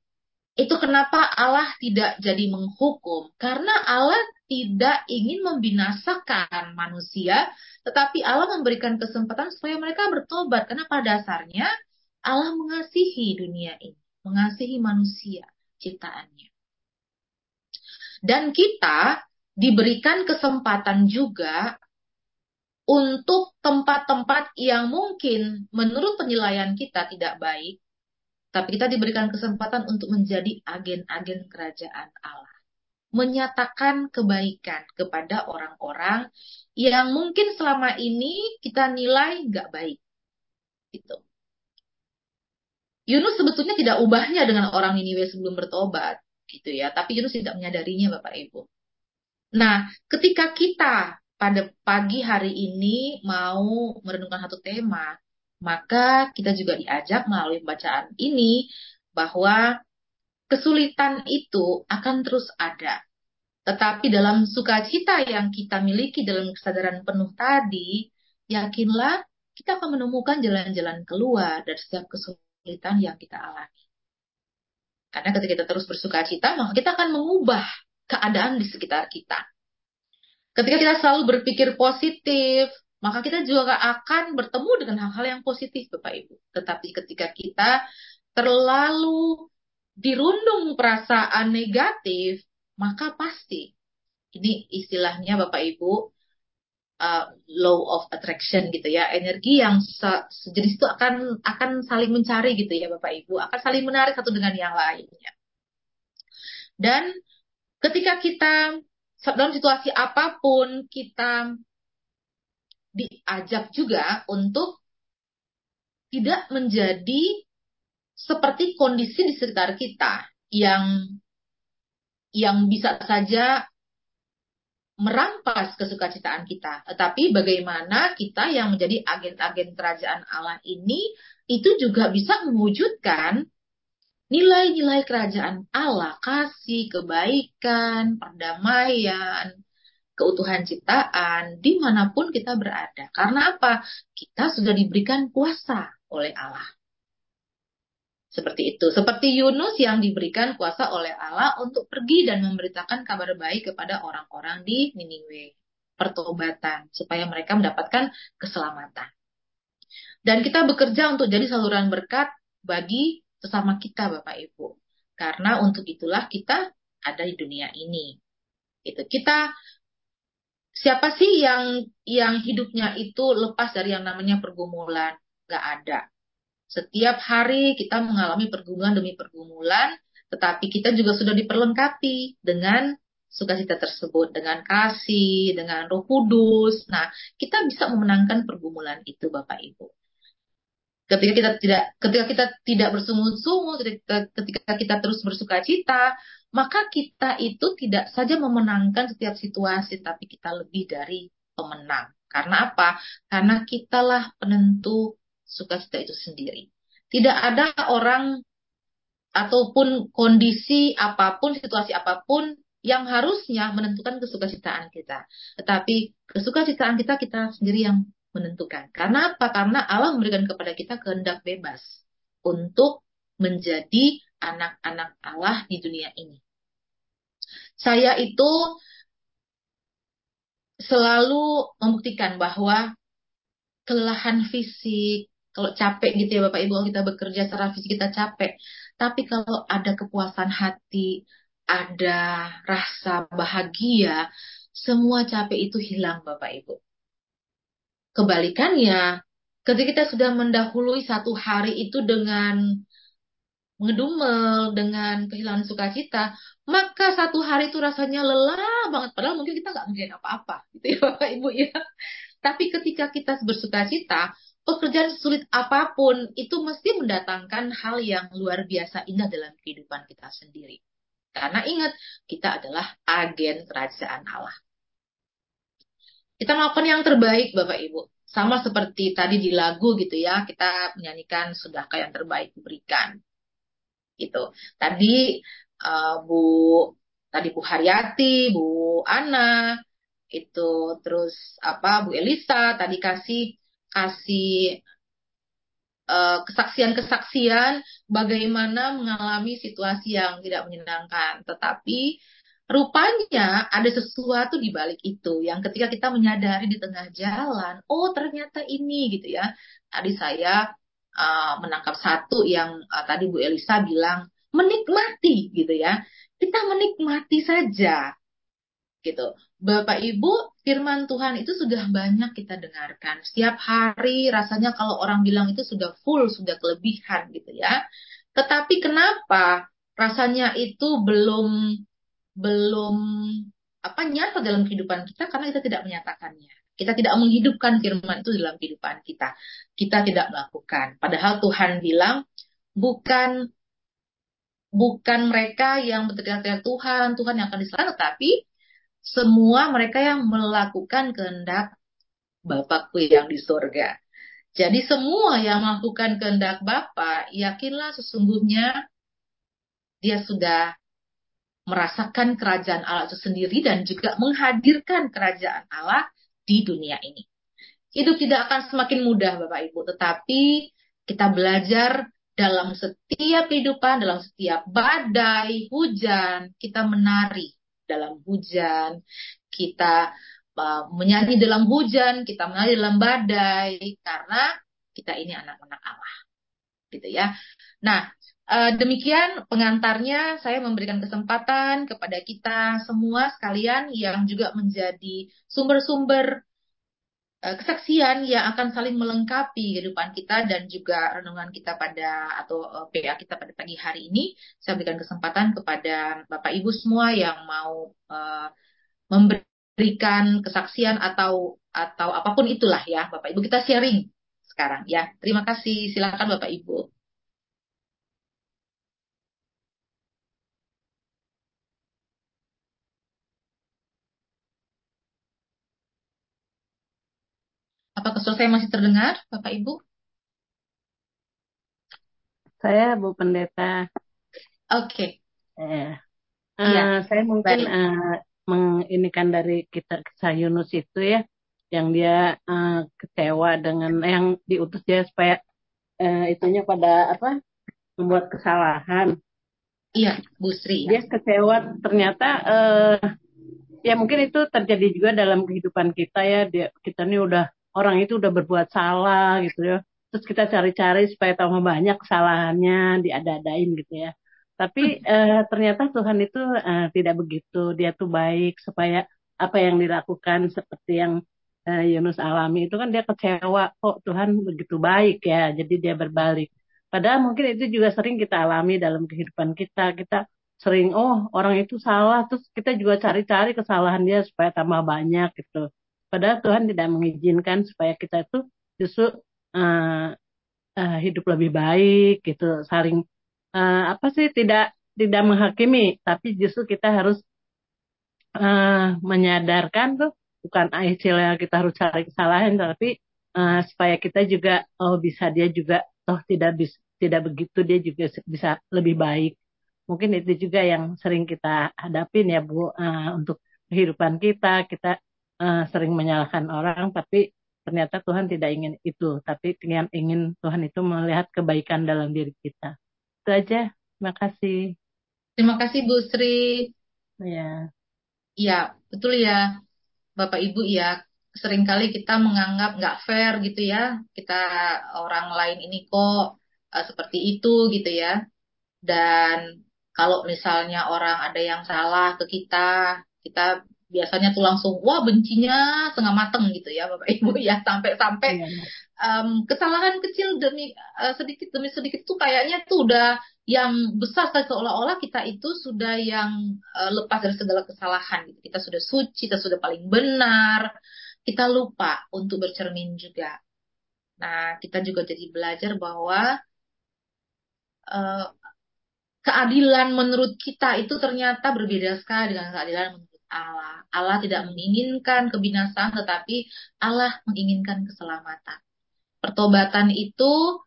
itu kenapa Allah tidak jadi menghukum? Karena Allah tidak ingin membinasakan manusia, tetapi Allah memberikan kesempatan supaya mereka bertobat. Karena pada dasarnya Allah mengasihi dunia ini mengasihi manusia ciptaannya. Dan kita diberikan kesempatan juga untuk tempat-tempat yang mungkin menurut penilaian kita tidak baik, tapi kita diberikan kesempatan untuk menjadi agen-agen kerajaan Allah. Menyatakan kebaikan kepada orang-orang yang mungkin selama ini kita nilai nggak baik. Gitu. Yunus sebetulnya tidak ubahnya dengan orang Niniwe sebelum bertobat, gitu ya. Tapi Yunus tidak menyadarinya, Bapak Ibu. Nah, ketika kita pada pagi hari ini mau merenungkan satu tema, maka kita juga diajak melalui bacaan ini bahwa kesulitan itu akan terus ada. Tetapi dalam sukacita yang kita miliki dalam kesadaran penuh tadi, yakinlah kita akan menemukan jalan-jalan keluar dari setiap kesulitan kesulitan yang kita alami. Karena ketika kita terus bersuka cita, maka kita akan mengubah keadaan di sekitar kita. Ketika kita selalu berpikir positif, maka kita juga akan bertemu dengan hal-hal yang positif, Bapak Ibu. Tetapi ketika kita terlalu dirundung perasaan negatif, maka pasti ini istilahnya Bapak Ibu uh, law of attraction gitu ya. Energi yang se sejenis itu akan akan saling mencari gitu ya bapak ibu. Akan saling menarik satu dengan yang lainnya. Dan ketika kita dalam situasi apa pun kita diajak juga untuk tidak menjadi seperti kondisi di sekitar kita yang yang bisa saja merampas kesukacitaan kita. Tetapi bagaimana kita yang menjadi agen-agen kerajaan Allah ini itu juga bisa mewujudkan nilai-nilai kerajaan Allah, kasih, kebaikan, perdamaian, keutuhan ciptaan, di mana pun kita berada. Karena apa? Kita sudah diberikan kuasa oleh Allah. Seperti itu. Seperti Yunus yang diberikan kuasa oleh Allah untuk pergi dan memberitakan kabar baik kepada orang-orang di Niniwe. Pertobatan. Supaya mereka mendapatkan keselamatan. Dan kita bekerja untuk jadi saluran berkat bagi sesama kita Bapak Ibu. Karena untuk itulah kita ada di dunia ini. Itu kita siapa sih yang yang hidupnya itu lepas dari yang namanya pergumulan? Gak ada. Setiap hari kita mengalami pergumulan demi pergumulan, tetapi kita juga sudah diperlengkapi dengan sukacita tersebut, dengan kasih, dengan roh kudus. Nah, kita bisa memenangkan pergumulan itu Bapak Ibu. Ketika kita tidak ketika kita tidak bersungut-sungut, ketika, ketika kita terus bersukacita, maka kita itu tidak saja memenangkan setiap situasi, tapi kita lebih dari pemenang. Karena apa? Karena kitalah penentu sukacita itu sendiri. Tidak ada orang ataupun kondisi apa pun, situasi apa pun yang harusnya menentukan kesukacitaan kita. Tetapi kesukacitaan kita kita sendiri yang menentukan. Karena apa? Karena Allah memberikan kepada kita kehendak bebas untuk menjadi anak-anak Allah di dunia ini. Saya itu selalu membuktikan bahwa kelelahan fisik, kalau capek gitu ya Bapak Ibu, kalau kita bekerja secara fisik kita capek. Tapi kalau ada kepuasan hati, ada rasa bahagia, semua capek itu hilang Bapak Ibu. Kebalikannya, ketika kita sudah mendahului satu hari itu dengan ngedumel, dengan kehilangan sukacita, maka satu hari itu rasanya lelah banget. Padahal mungkin kita nggak ngerjain apa-apa, gitu ya Bapak Ibu ya. Tapi ketika kita bersuka cita, pekerjaan sulit apa pun itu mesti mendatangkan hal yang luar biasa indah dalam kehidupan kita sendiri. Karena ingat, kita adalah agen kerajaan Allah. Kita melakukan yang terbaik, Bapak Ibu. Sama seperti tadi di lagu gitu ya, kita menyanyikan sudahkah yang terbaik diberikan. Gitu. Tadi uh, Bu tadi Bu Haryati, Bu Ana, itu terus apa Bu Elisa tadi kasih kasih uh, kesaksian-kesaksian bagaimana mengalami situasi yang tidak menyenangkan. Tetapi rupanya ada sesuatu di balik itu yang ketika kita menyadari di tengah jalan, oh ternyata ini gitu ya. Tadi saya uh, menangkap satu yang uh, tadi Bu Elisa bilang menikmati gitu ya. Kita menikmati saja gitu. Bapak Ibu, firman Tuhan itu sudah banyak kita dengarkan. Setiap hari rasanya kalau orang bilang itu sudah full, sudah kelebihan gitu ya. Tetapi kenapa rasanya itu belum belum apa nyata dalam kehidupan kita karena kita tidak menyatakannya. Kita tidak menghidupkan firman itu dalam kehidupan kita. Kita tidak melakukan. Padahal Tuhan bilang bukan bukan mereka yang berteriak-teriak Tuhan, Tuhan yang akan diselamatkan, tetapi semua mereka yang melakukan kehendak Bapakku yang di surga. Jadi semua yang melakukan kehendak Bapa, yakinlah sesungguhnya dia sudah merasakan kerajaan Allah itu sendiri dan juga menghadirkan kerajaan Allah di dunia ini. Hidup tidak akan semakin mudah Bapak Ibu, tetapi kita belajar dalam setiap kehidupan, dalam setiap badai, hujan, kita menari dalam hujan, kita uh, menyanyi dalam hujan, kita menyanyi dalam badai, karena kita ini anak-anak Allah. Gitu ya. Nah, uh, demikian pengantarnya saya memberikan kesempatan kepada kita semua sekalian yang juga menjadi sumber-sumber kesaksian yang akan saling melengkapi kehidupan kita dan juga renungan kita pada atau eh, PA kita pada pagi hari ini. Saya berikan kesempatan kepada Bapak Ibu semua yang mau uh, memberikan kesaksian atau atau apa pun itulah ya, Bapak Ibu kita sharing sekarang ya. Terima kasih. Silakan Bapak Ibu. Apakah suara saya masih terdengar, Bapak Ibu? Saya Bu Pendeta. Oke. Okay. Eh, uh, saya mungkin uh, menginikan dari kita kisah Yunus itu ya, yang dia uh, kecewa dengan yang diutus dia supaya uh, itunya pada apa membuat kesalahan. Iya, Bu Sri. Dia kecewa ternyata uh, ya mungkin itu terjadi juga dalam kehidupan kita ya. Dia kita ini udah orang itu udah berbuat salah gitu ya. Terus kita cari-cari supaya tambah banyak kesalahannya diada-adain gitu ya. Tapi eh, ternyata Tuhan itu eh, tidak begitu. Dia tuh baik supaya apa yang dilakukan seperti yang eh, Yunus alami itu kan dia kecewa kok Tuhan begitu baik ya? Jadi dia berbalik. Padahal mungkin itu juga sering kita alami dalam kehidupan kita. Kita sering oh orang itu salah. Terus kita juga cari-cari kesalahan dia supaya tambah banyak gitu Padahal Tuhan tidak mengizinkan supaya kita itu justru uh, uh, hidup lebih baik gitu, saling uh, apa sih tidak tidak menghakimi, tapi justru kita harus uh, menyadarkan tuh bukan istilah kita harus cari kesalahan, tapi uh, supaya kita juga oh bisa dia juga toh tidak bis, tidak begitu dia juga bisa lebih baik. Mungkin itu juga yang sering kita hadapin ya Bu uh, untuk kehidupan kita kita uh, sering menyalahkan orang, tapi ternyata Tuhan tidak ingin itu, tapi yang ingin Tuhan itu melihat kebaikan dalam diri kita. Itu aja. Terima kasih. Terima kasih Bu Sri. Ya. Iya, betul ya, Bapak Ibu ya. Seringkali kita menganggap nggak fair gitu ya. Kita orang lain ini kok uh, seperti itu gitu ya. Dan kalau misalnya orang ada yang salah ke kita, kita biasanya tuh langsung wah bencinya setengah mateng gitu ya bapak ibu ya. Sampai-sampai um, kesalahan kecil demi uh, sedikit demi sedikit tuh kayaknya tuh udah yang besar sekali seolah-olah kita itu sudah yang uh, lepas dari segala kesalahan gitu. Kita sudah suci kita sudah paling benar kita lupa untuk bercermin juga. Nah kita juga jadi belajar bahwa uh, keadilan menurut kita itu ternyata berbeda sekali dengan keadilan Allah. Allah tidak menginginkan kebinasaan, tetapi Allah menginginkan keselamatan. Pertobatan itu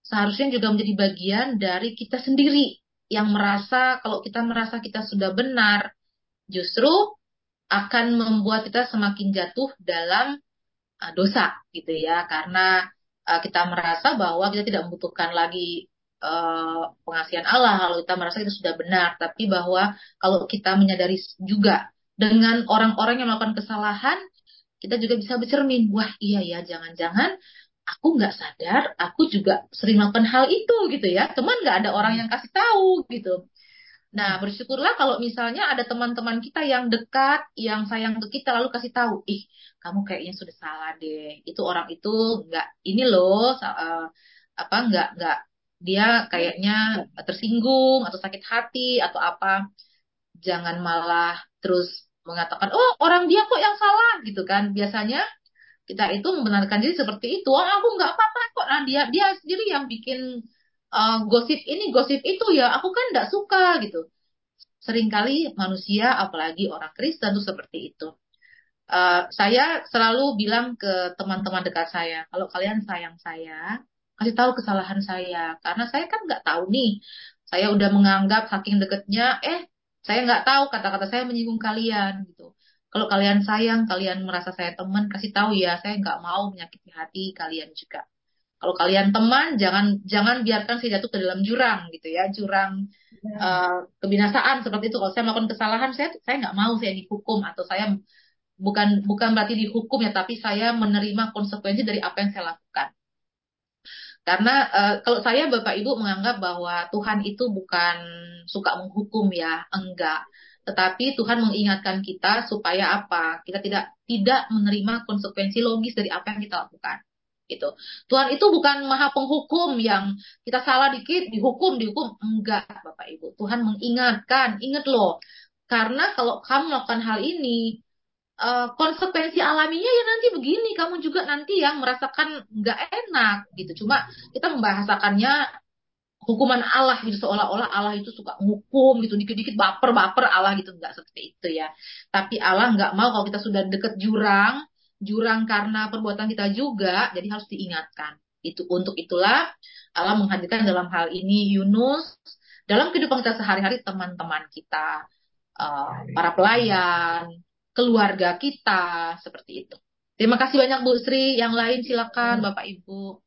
seharusnya juga menjadi bagian dari kita sendiri yang merasa kalau kita merasa kita sudah benar, justru akan membuat kita semakin jatuh dalam uh, dosa gitu ya, karena uh, kita merasa bahwa kita tidak membutuhkan lagi uh, pengasihan Allah kalau kita merasa kita sudah benar, tapi bahwa kalau kita menyadari juga dengan orang-orang yang melakukan kesalahan, kita juga bisa bercermin, wah iya ya, jangan-jangan aku nggak sadar, aku juga sering melakukan hal itu gitu ya, cuman nggak ada orang yang kasih tahu gitu. Nah, bersyukurlah kalau misalnya ada teman-teman kita yang dekat, yang sayang ke kita, lalu kasih tahu, ih, kamu kayaknya sudah salah deh. Itu orang itu nggak ini loh, uh, apa nggak nggak dia kayaknya tersinggung atau sakit hati atau apa, jangan malah terus mengatakan, oh orang dia kok yang salah gitu kan. Biasanya kita itu membenarkan diri seperti itu. Oh, aku nggak apa-apa kok. Nah, dia dia sendiri yang bikin uh, gosip ini, gosip itu ya. Aku kan nggak suka gitu. Seringkali manusia, apalagi orang Kristen itu seperti itu. Uh, saya selalu bilang ke teman-teman dekat saya, kalau kalian sayang saya, kasih tahu kesalahan saya. Karena saya kan nggak tahu nih. Saya udah menganggap saking deketnya, eh saya nggak tahu kata-kata saya menyinggung kalian gitu. Kalau kalian sayang, kalian merasa saya teman, kasih tahu ya, saya nggak mau menyakiti hati kalian juga. Kalau kalian teman, jangan jangan biarkan saya jatuh ke dalam jurang gitu ya, jurang ya. Uh, kebinasaan seperti itu. Kalau saya melakukan kesalahan, saya saya nggak mau saya dihukum atau saya bukan bukan berarti dihukum ya, tapi saya menerima konsekuensi dari apa yang saya lakukan. Karena uh, kalau saya Bapak Ibu menganggap bahwa Tuhan itu bukan suka menghukum ya, enggak. Tetapi Tuhan mengingatkan kita supaya apa? Kita tidak tidak menerima konsekuensi logis dari apa yang kita lakukan. Gitu. Tuhan itu bukan maha penghukum yang kita salah dikit dihukum dihukum enggak Bapak Ibu. Tuhan mengingatkan, ingat loh. Karena kalau kamu melakukan hal ini, uh, konsekuensi alaminya ya nanti begini kamu juga nanti yang merasakan nggak enak gitu. Cuma kita membahasakannya hukuman Allah gitu seolah-olah Allah itu suka ngukum gitu dikit-dikit baper-baper Allah gitu. Nggak seperti itu ya. Tapi Allah nggak mau kalau kita sudah deket jurang jurang karena perbuatan kita juga jadi harus diingatkan. Itu untuk itulah Allah menghadirkan dalam hal ini Yunus dalam kehidupan kita sehari-hari teman-teman kita uh, para pelayan keluarga kita seperti itu. Terima kasih banyak Bu Sri. Yang lain silakan Bapak Ibu.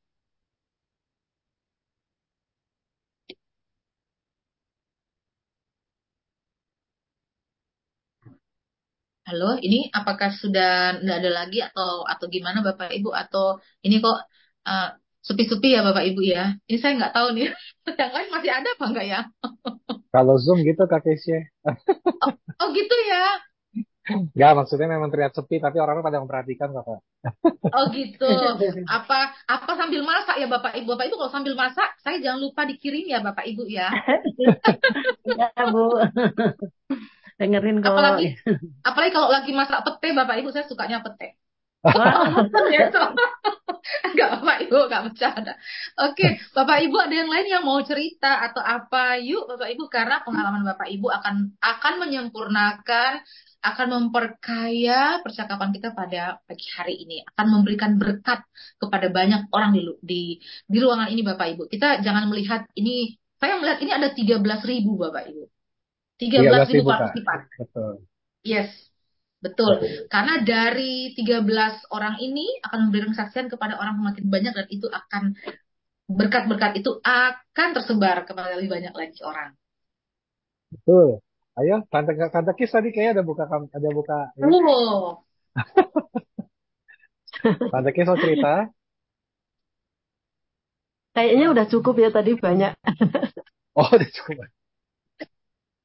Halo, ini apakah sudah tidak ada lagi atau atau gimana Bapak Ibu atau ini kok uh, sepi-sepi ya Bapak Ibu ya? Ini saya nggak tahu nih. [laughs] Yang lain masih ada apa enggak ya? Kalau Zoom gitu Kak Kesia. oh, oh gitu ya. Enggak, maksudnya memang terlihat sepi, tapi orang-orang pada memperhatikan kok. Oh gitu. [laughs] Apa apa sambil masak ya Bapak Ibu? Bapak Ibu kalau sambil masak, saya jangan lupa dikirim ya Bapak Ibu ya. ya Bu. Dengerin kok. Apalagi, apalagi kalau lagi masak pete Bapak Ibu, saya sukanya pete. Enggak Bapak Ibu, enggak bercanda. Oke, Bapak Ibu ada yang lain yang mau cerita atau apa? Yuk Bapak Ibu, karena pengalaman Bapak Ibu akan akan menyempurnakan akan memperkaya percakapan kita pada pagi hari ini, akan memberikan berkat kepada banyak orang di di, di ruangan ini Bapak Ibu. Kita jangan melihat ini, saya melihat ini ada 13 ribu Bapak Ibu. 13 ribu partisipan. Betul. Yes, betul. betul. Karena dari 13 orang ini akan memberikan kesaksian kepada orang semakin banyak dan itu akan berkat-berkat itu akan tersebar kepada lebih banyak lagi orang. Betul. Ayo, tante tante Kis tadi kayaknya ada buka ada buka. Ya. Oh. tante Kis mau cerita? Kayaknya udah cukup ya tadi banyak. [laughs] oh, udah cukup.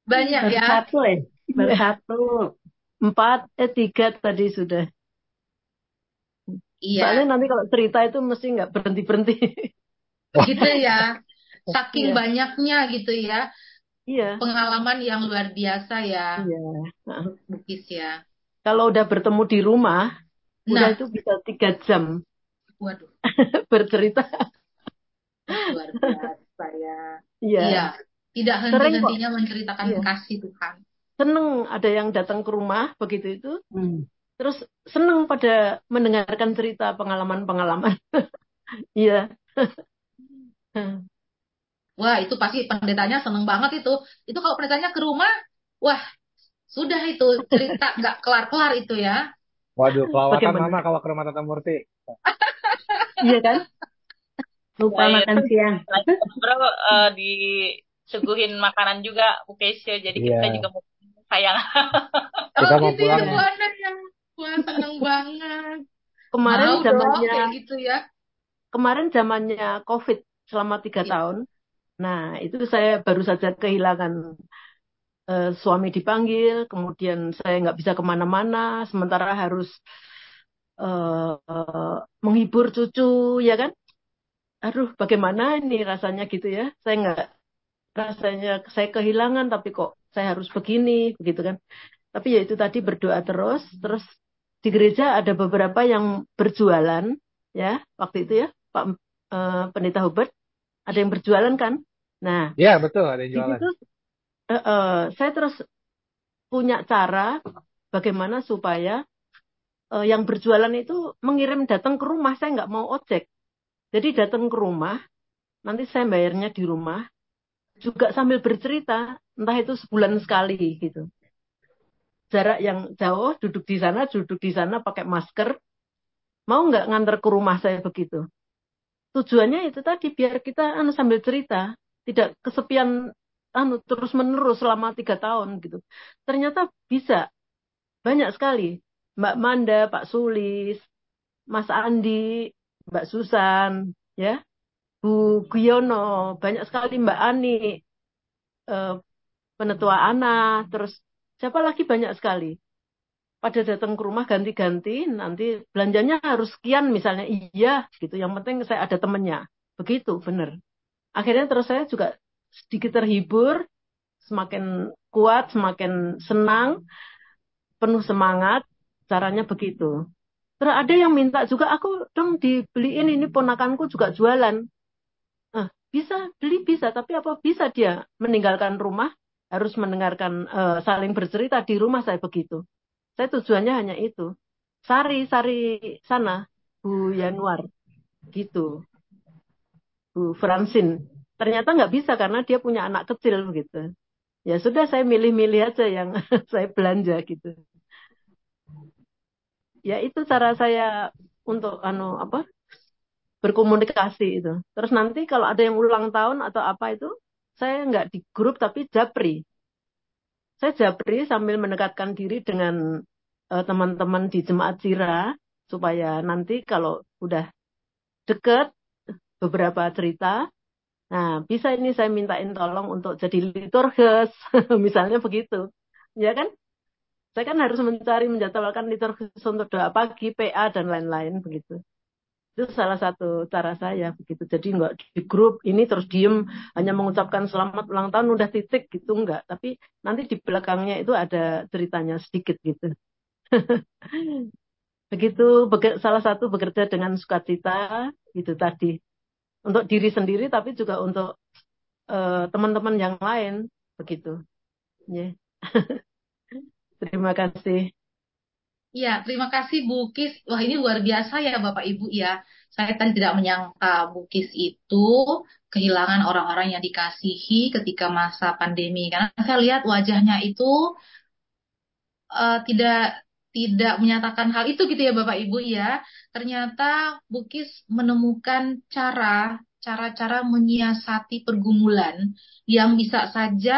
Banyak ya. Satu ya. Baru satu. Empat, eh tiga tadi sudah. Iya. Soalnya nanti kalau cerita itu mesti nggak berhenti berhenti. Gitu ya. [laughs] Saking iya. banyaknya gitu ya. Iya. Pengalaman yang luar biasa ya. Iya. Bukis ya. Kalau udah bertemu di rumah, nah. udah itu bisa tiga jam. Waduh. [laughs] Bercerita. Luar biasa ya. Iya. iya. Tidak henti-hentinya menceritakan iya. kasih Tuhan. Seneng ada yang datang ke rumah begitu itu. Hmm. Terus seneng pada mendengarkan cerita pengalaman-pengalaman. [laughs] Iya. [laughs] Wah, itu pasti pendetanya seneng banget itu. Itu kalau pendetanya ke rumah, wah, sudah itu cerita [laughs] nggak kelar-kelar itu ya. Waduh, pelawatan mama kalau ke rumah Tata Murti. [laughs] iya kan? Lupa ya, makan siang. Bro, uh, disuguhin makanan juga Bu Keisha, jadi yeah. kita juga mau sayang. [laughs] kita oh, mau gitu ya, pulang. ya, yang wah seneng banget. Kemarin mau zamannya dong, gitu ya. Kemarin zamannya COVID selama tiga yeah. tahun Nah, itu saya baru saja kehilangan uh, suami dipanggil, kemudian saya nggak bisa ke mana-mana, sementara harus uh, menghibur cucu, ya kan? aduh bagaimana ini rasanya gitu ya? Saya nggak rasanya saya kehilangan tapi kok saya harus begini begitu kan? Tapi ya itu tadi berdoa terus terus di gereja ada beberapa yang berjualan ya waktu itu ya Pak uh, Pendeta Hubert ada yang berjualan kan nah ya betul ada yang jualan itu, uh, uh, saya terus punya cara bagaimana supaya uh, yang berjualan itu mengirim datang ke rumah saya nggak mau ojek jadi datang ke rumah nanti saya bayarnya di rumah juga sambil bercerita, entah itu sebulan sekali gitu. Jarak yang jauh, duduk di sana, duduk di sana pakai masker, mau nggak ngantar ke rumah saya begitu. Tujuannya itu tadi biar kita anu sambil cerita, tidak kesepian anu terus menerus selama tiga tahun gitu. Ternyata bisa banyak sekali. Mbak Manda, Pak Sulis, Mas Andi, Mbak Susan, ya Bu Guyono, banyak sekali Mbak Ani, eh, penetua Ana, terus siapa lagi banyak sekali. Pada datang ke rumah ganti-ganti, nanti belanjanya harus sekian misalnya, iya gitu. Yang penting saya ada temennya. Begitu, benar. Akhirnya terus saya juga sedikit terhibur, semakin kuat, semakin senang, penuh semangat, caranya begitu. Terus ada yang minta juga, aku dong dibeliin ini ponakanku juga jualan. Bisa beli bisa, tapi apa bisa dia meninggalkan rumah harus mendengarkan uh, saling bercerita di rumah saya begitu. Saya tujuannya hanya itu. Sari sari sana Bu Yanuar gitu. Bu Francine. Ternyata nggak bisa karena dia punya anak kecil begitu. Ya sudah saya milih-milih aja yang [laughs] saya belanja gitu. Ya itu cara saya untuk anu apa berkomunikasi itu. Terus nanti kalau ada yang ulang tahun atau apa itu, saya nggak di grup tapi japri. Saya japri sambil mendekatkan diri dengan uh, teman-teman di jemaat Cira supaya nanti kalau udah deket beberapa cerita, nah bisa ini saya mintain tolong untuk jadi liturgus, [laughs] misalnya begitu, ya kan? Saya kan harus mencari menjadwalkan liturgus untuk doa pagi, PA dan lain-lain begitu. Itu salah satu cara saya begitu. Jadi nggak di grup ini terus diem hanya mengucapkan selamat ulang tahun udah titik gitu nggak. Tapi nanti di belakangnya itu ada ceritanya sedikit gitu. [laughs] begitu salah satu bekerja dengan sukacita itu tadi untuk diri sendiri tapi juga untuk uh, teman-teman yang lain begitu. Yeah. [laughs] Terima kasih. Iya, terima kasih Bu Kis. Wah, ini luar biasa ya Bapak Ibu ya. Saya tadi tidak menyangka Bu Kis itu kehilangan orang-orang yang dikasihi ketika masa pandemi. Karena saya lihat wajahnya itu uh, tidak tidak menyatakan hal itu gitu ya Bapak Ibu ya. Ternyata Bu Kis menemukan cara cara-cara menyiasati pergumulan yang bisa saja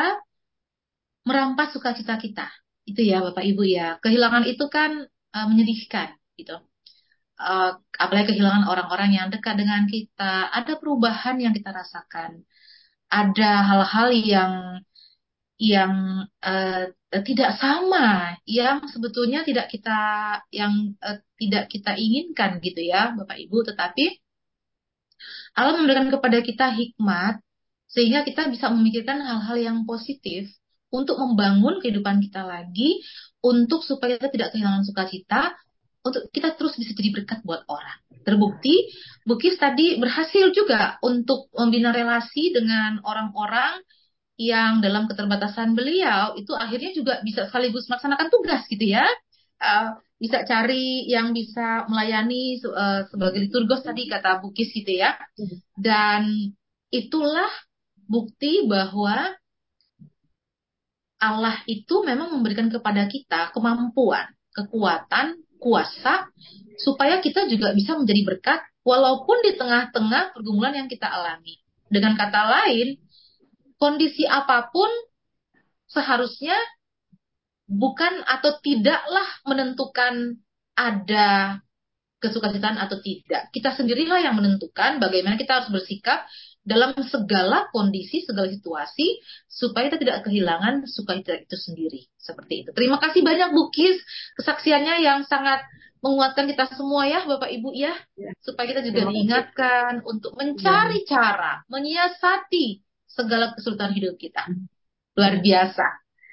merampas sukacita kita itu ya Bapak Ibu ya. Kehilangan itu kan uh, menyedihkan gitu. Uh, apalagi kehilangan orang-orang yang dekat dengan kita. Ada perubahan yang kita rasakan. Ada hal-hal yang yang uh, tidak sama, yang sebetulnya tidak kita yang uh, tidak kita inginkan gitu ya, Bapak Ibu. Tetapi Allah memberikan kepada kita hikmat sehingga kita bisa memikirkan hal-hal yang positif untuk membangun kehidupan kita lagi, untuk supaya kita tidak kehilangan sukacita, untuk kita terus bisa jadi berkat buat orang. Terbukti, Bukis tadi berhasil juga untuk membina relasi dengan orang-orang yang dalam keterbatasan beliau itu akhirnya juga bisa sekaligus melaksanakan tugas gitu ya. Uh, bisa cari yang bisa melayani uh, sebagai liturgos tadi kata Bukis gitu ya. Dan itulah bukti bahwa Allah itu memang memberikan kepada kita kemampuan, kekuatan, kuasa, supaya kita juga bisa menjadi berkat walaupun di tengah-tengah pergumulan yang kita alami. Dengan kata lain, kondisi apa pun seharusnya bukan atau tidaklah menentukan ada kesukaan atau tidak. Kita sendirilah yang menentukan bagaimana kita harus bersikap dalam segala kondisi, segala situasi, supaya kita tidak kehilangan sukacita itu sendiri. Seperti itu. Terima kasih banyak Bukis, kesaksiannya yang sangat menguatkan kita semua ya Bapak Ibu ya, Ya. supaya kita juga diingatkan untuk mencari cara, menyiasati segala kesulitan hidup kita. Luar biasa.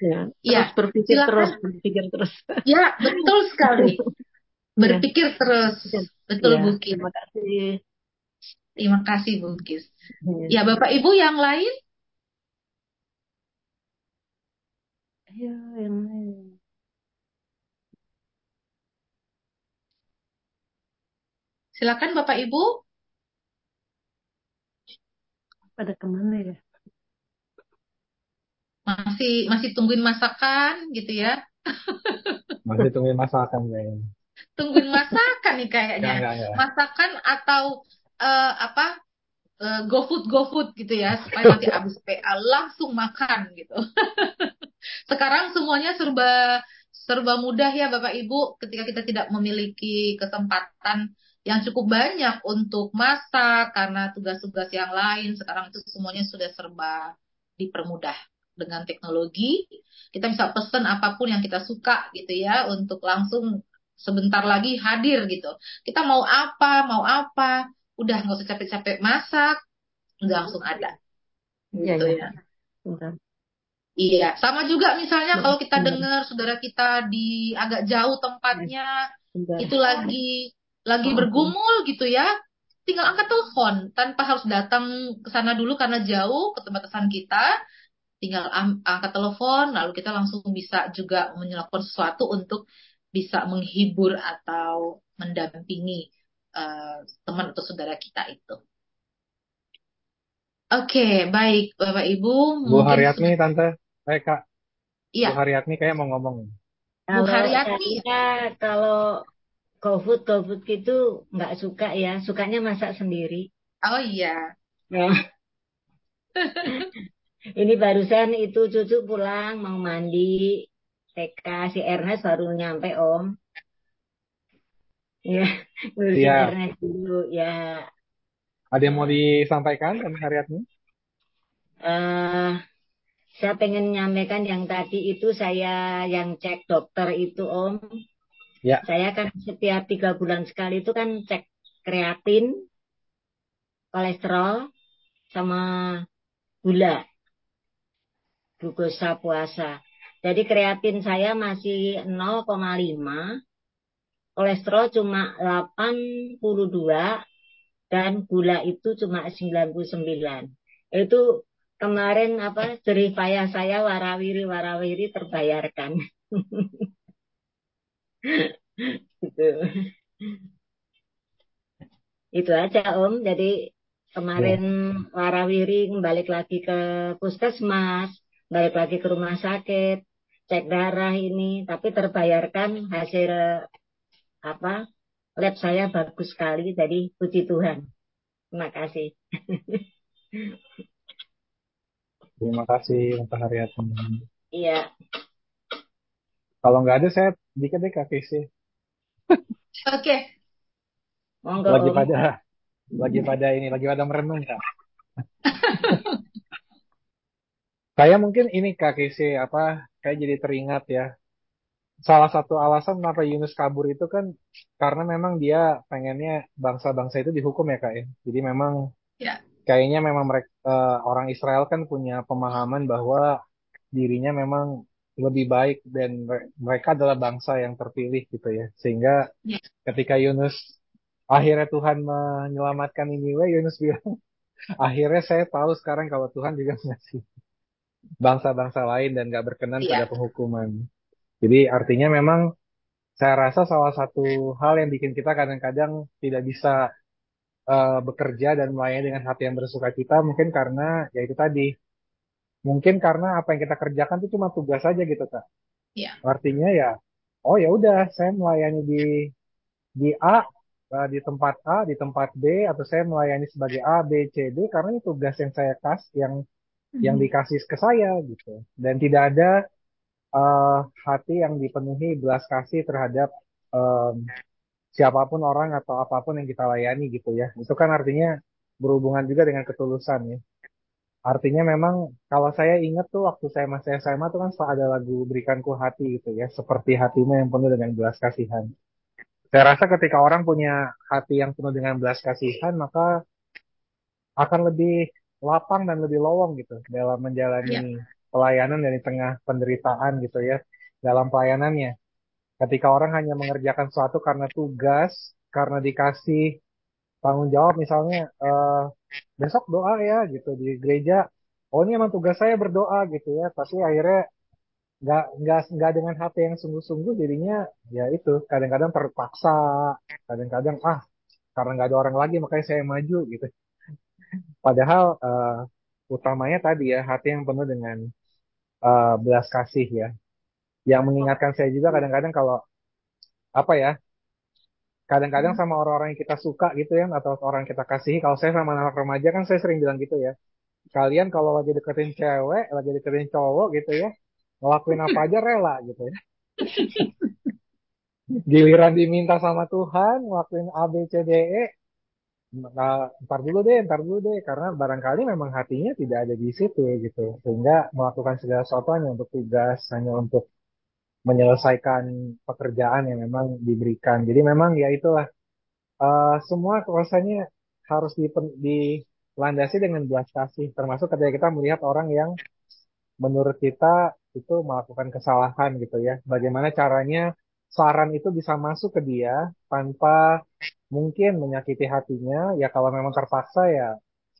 Ya, Ya, berpikir silakan. terus, berpikir terus. Ya, betul sekali. [laughs] Berpikir terus. Betul Ya, Bu Kis. terima kasih. Terima kasih Bu Kis. Ya. Ya Bapak Ibu yang lain, Ya, yang lain. silakan Bapak Ibu. Pada ke mana ya? Masih masih tungguin masakan gitu ya. [laughs] Masih tungguin masakan kayaknya. Tungguin masakan nih Enggak, kayaknya. enggak, enggak. Masakan atau eh, apa? Eh, GoFood GoFood gitu ya supaya nanti habis PA langsung makan gitu. [laughs] Sekarang semuanya serba serba mudah ya Bapak Ibu ketika kita tidak memiliki kesempatan yang cukup banyak untuk masak karena tugas-tugas yang lain sekarang itu semuanya sudah serba dipermudah dengan teknologi. Kita bisa pesan apa pun yang kita suka gitu ya untuk langsung sebentar lagi hadir gitu. Kita mau apa, mau apa, udah nggak usah capek-capek masak, udah langsung ada. Iya, Gitu iya. ya. Bentar. Iya, sama juga misalnya kalau kita dengar saudara kita di agak jauh tempatnya Bentar. itu lagi lagi bergumul gitu ya, tinggal angkat telepon tanpa harus datang ke sana dulu karena jauh ke tempat pesan kita. Tinggal angkat telepon, lalu kita langsung bisa juga melakukan sesuatu untuk bisa menghibur atau mendampingi eh, teman atau saudara kita itu. Oke, baik Bapak Ibu, Bu mungkin Haryatmi, Tante. Eh, Kak. Bu iya, Haryatmi kayak mau ngomong. Bu Kalau Haryati. saya kalau GoFood GoFood gitu nggak suka ya, sukanya masak sendiri. Oh iya. Ya. [laughs] Ini barusan itu cucu pulang mau mandi, TK si Ernest baru nyampe Om. Ya, ngurusin Iya. [laughs] Ernest dulu ya. Ada yang mau disampaikan, Tante Haryatmi? eh saya pengen nyampaikan yang tadi itu saya yang cek dokter itu Om. Ya. Saya kan setiap tiga bulan sekali itu kan cek kreatin, kolesterol, sama gula, glukosa puasa. Jadi kreatin saya masih 0,5, kolesterol cuma 82, dan gula itu cuma 99. Itu kemarin apa jerih payah saya warawiri-warawiri terbayarkan. [laughs] gitu. Itu aja Om. Jadi kemarin warawiri balik lagi ke puskesmas, balik lagi ke rumah sakit, cek darah ini, tapi terbayarkan hasil apa lab saya bagus sekali. Jadi puji Tuhan. Terima kasih. [laughs] Terima kasih, Tante Haryatmi. Iya. Kalau nggak ada, saya dikit deh Kak Kisi. [laughs] Oke. Monggo Lagi Om. pada, lagi pada ini, lagi pada merenung, Kak. [laughs] Saya mungkin ini Kak Kisi, apa, kayak jadi teringat ya. Salah satu alasan kenapa Yunus kabur itu kan karena memang dia pengennya bangsa-bangsa itu dihukum ya Kak ya. Jadi memang Ya. kayaknya memang mereka orang Israel kan punya pemahaman bahwa dirinya memang lebih baik dan mere- mereka adalah bangsa yang terpilih gitu ya. Sehingga Ya. ketika Yunus akhirnya Tuhan menyelamatkan Niniwe, Yunus bilang, [laughs] akhirnya saya tahu sekarang kalau Tuhan juga [laughs] ngasih bangsa-bangsa lain dan gak berkenan pada Iya. penghukuman. Jadi artinya memang saya rasa salah satu hal yang bikin kita kadang-kadang tidak bisa eh, bekerja dan melayani dengan hati yang bersuka cita mungkin karena ya itu tadi mungkin karena apa yang kita kerjakan itu cuma tugas saja gitu kak. Iya. artinya ya oh ya udah saya melayani di di A eh, di tempat A di tempat B atau saya melayani sebagai A B C D karena ini tugas yang saya kasih yang yang dikasih ke saya gitu. Dan tidak ada eh, hati yang dipenuhi belas kasih terhadap em, siapa pun orang atau apa pun yang kita layani gitu ya. Itu kan artinya berhubungan juga dengan ketulusan ya. Artinya memang kalau saya ingat tuh waktu saya masih SMA tuh kan ada lagu Berikanku Hati gitu ya. Seperti hatimu yang penuh dengan belas kasihan. Saya rasa ketika orang punya hati yang penuh dengan belas kasihan, maka akan lebih lapang dan lebih lowong gitu dalam menjalani ya. Pelayanan dari tengah penderitaan gitu ya dalam pelayanannya. Ketika orang hanya mengerjakan sesuatu karena tugas, karena dikasih tanggung jawab misalnya uh, besok doa ya gitu di gereja. Oh ini emang tugas saya berdoa gitu ya, tapi akhirnya nggak nggak nggak dengan hati yang sungguh-sungguh jadinya ya itu kadang-kadang terpaksa kadang-kadang ah karena nggak ada orang lagi makanya saya maju gitu padahal uh, utamanya tadi ya hati yang penuh dengan uh, belas kasih ya yang mengingatkan saya juga kadang-kadang kalau apa ya kadang-kadang hmm. sama orang-orang yang kita suka gitu ya atau orang yang kita kasihi kalau saya sama anak remaja kan saya sering bilang gitu ya kalian kalau lagi deketin cewek lagi deketin cowok gitu ya ngelakuin apa aja rela gitu ya. [laughs] Giliran diminta sama Tuhan ngelakuin A, B, C, D, E, nah, ntar dulu deh, ntar dulu deh, karena barangkali memang hatinya tidak ada di situ gitu, sehingga melakukan segala sesuatu hanya untuk tugas, hanya untuk menyelesaikan pekerjaan yang memang diberikan. Jadi memang ya itulah, uh, semua rasanya harus dilandasi dengan belas kasih, termasuk ketika kita melihat orang yang menurut kita itu melakukan kesalahan gitu ya. Bagaimana caranya saran itu bisa masuk ke dia tanpa mungkin menyakiti hatinya. Ya kalau memang terpaksa ya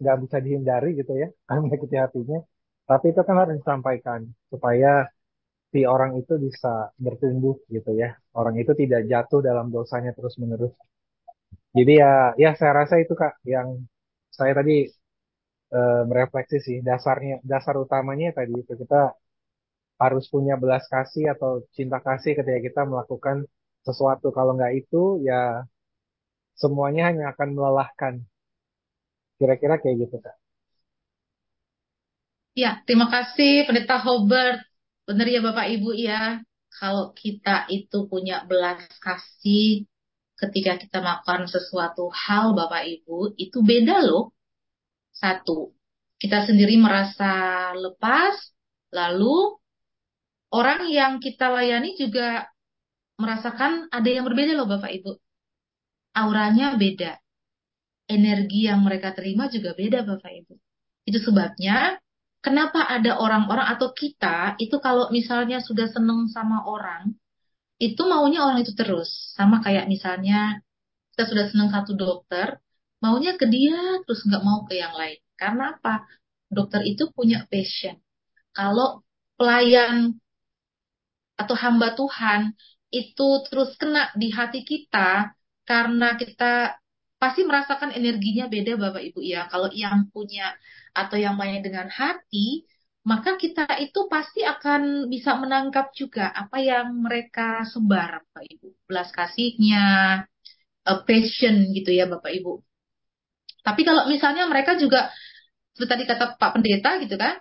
nggak bisa dihindari gitu ya, [laughs] menyakiti hatinya. Tapi itu kan harus disampaikan supaya si orang itu bisa bertumbuh gitu ya. Orang itu tidak jatuh dalam dosanya terus menerus. Jadi ya, ya saya rasa itu kak yang saya tadi e, merefleksi sih dasarnya, dasar utamanya tadi itu kita harus punya belas kasih atau cinta kasih ketika kita melakukan sesuatu. Kalau nggak itu, ya semuanya hanya akan melelahkan. Kira-kira kayak gitu, Kak. Ya, terima kasih Pendeta Hobart. Benar ya Bapak Ibu ya, kalau kita itu punya belas kasih ketika kita melakukan sesuatu hal Bapak Ibu, itu beda loh. Satu, kita sendiri merasa lepas, lalu orang yang kita layani juga merasakan ada yang berbeda loh Bapak Ibu. Auranya beda. Energi yang mereka terima juga beda Bapak Ibu. Itu sebabnya kenapa ada orang-orang atau kita itu kalau misalnya sudah seneng sama orang, itu maunya orang itu terus. Sama kayak misalnya kita sudah seneng satu dokter, maunya ke dia terus nggak mau ke yang lain. Karena apa? Dokter itu punya passion. Kalau pelayan atau hamba Tuhan itu terus kena di hati kita karena kita pasti merasakan energinya beda Bapak Ibu ya. Kalau yang punya atau yang main dengan hati, maka kita itu pasti akan bisa menangkap juga apa yang mereka sebar Bapak Ibu. Belas kasihnya, passion gitu ya Bapak Ibu. Tapi kalau misalnya mereka juga seperti tadi kata Pak Pendeta gitu kan,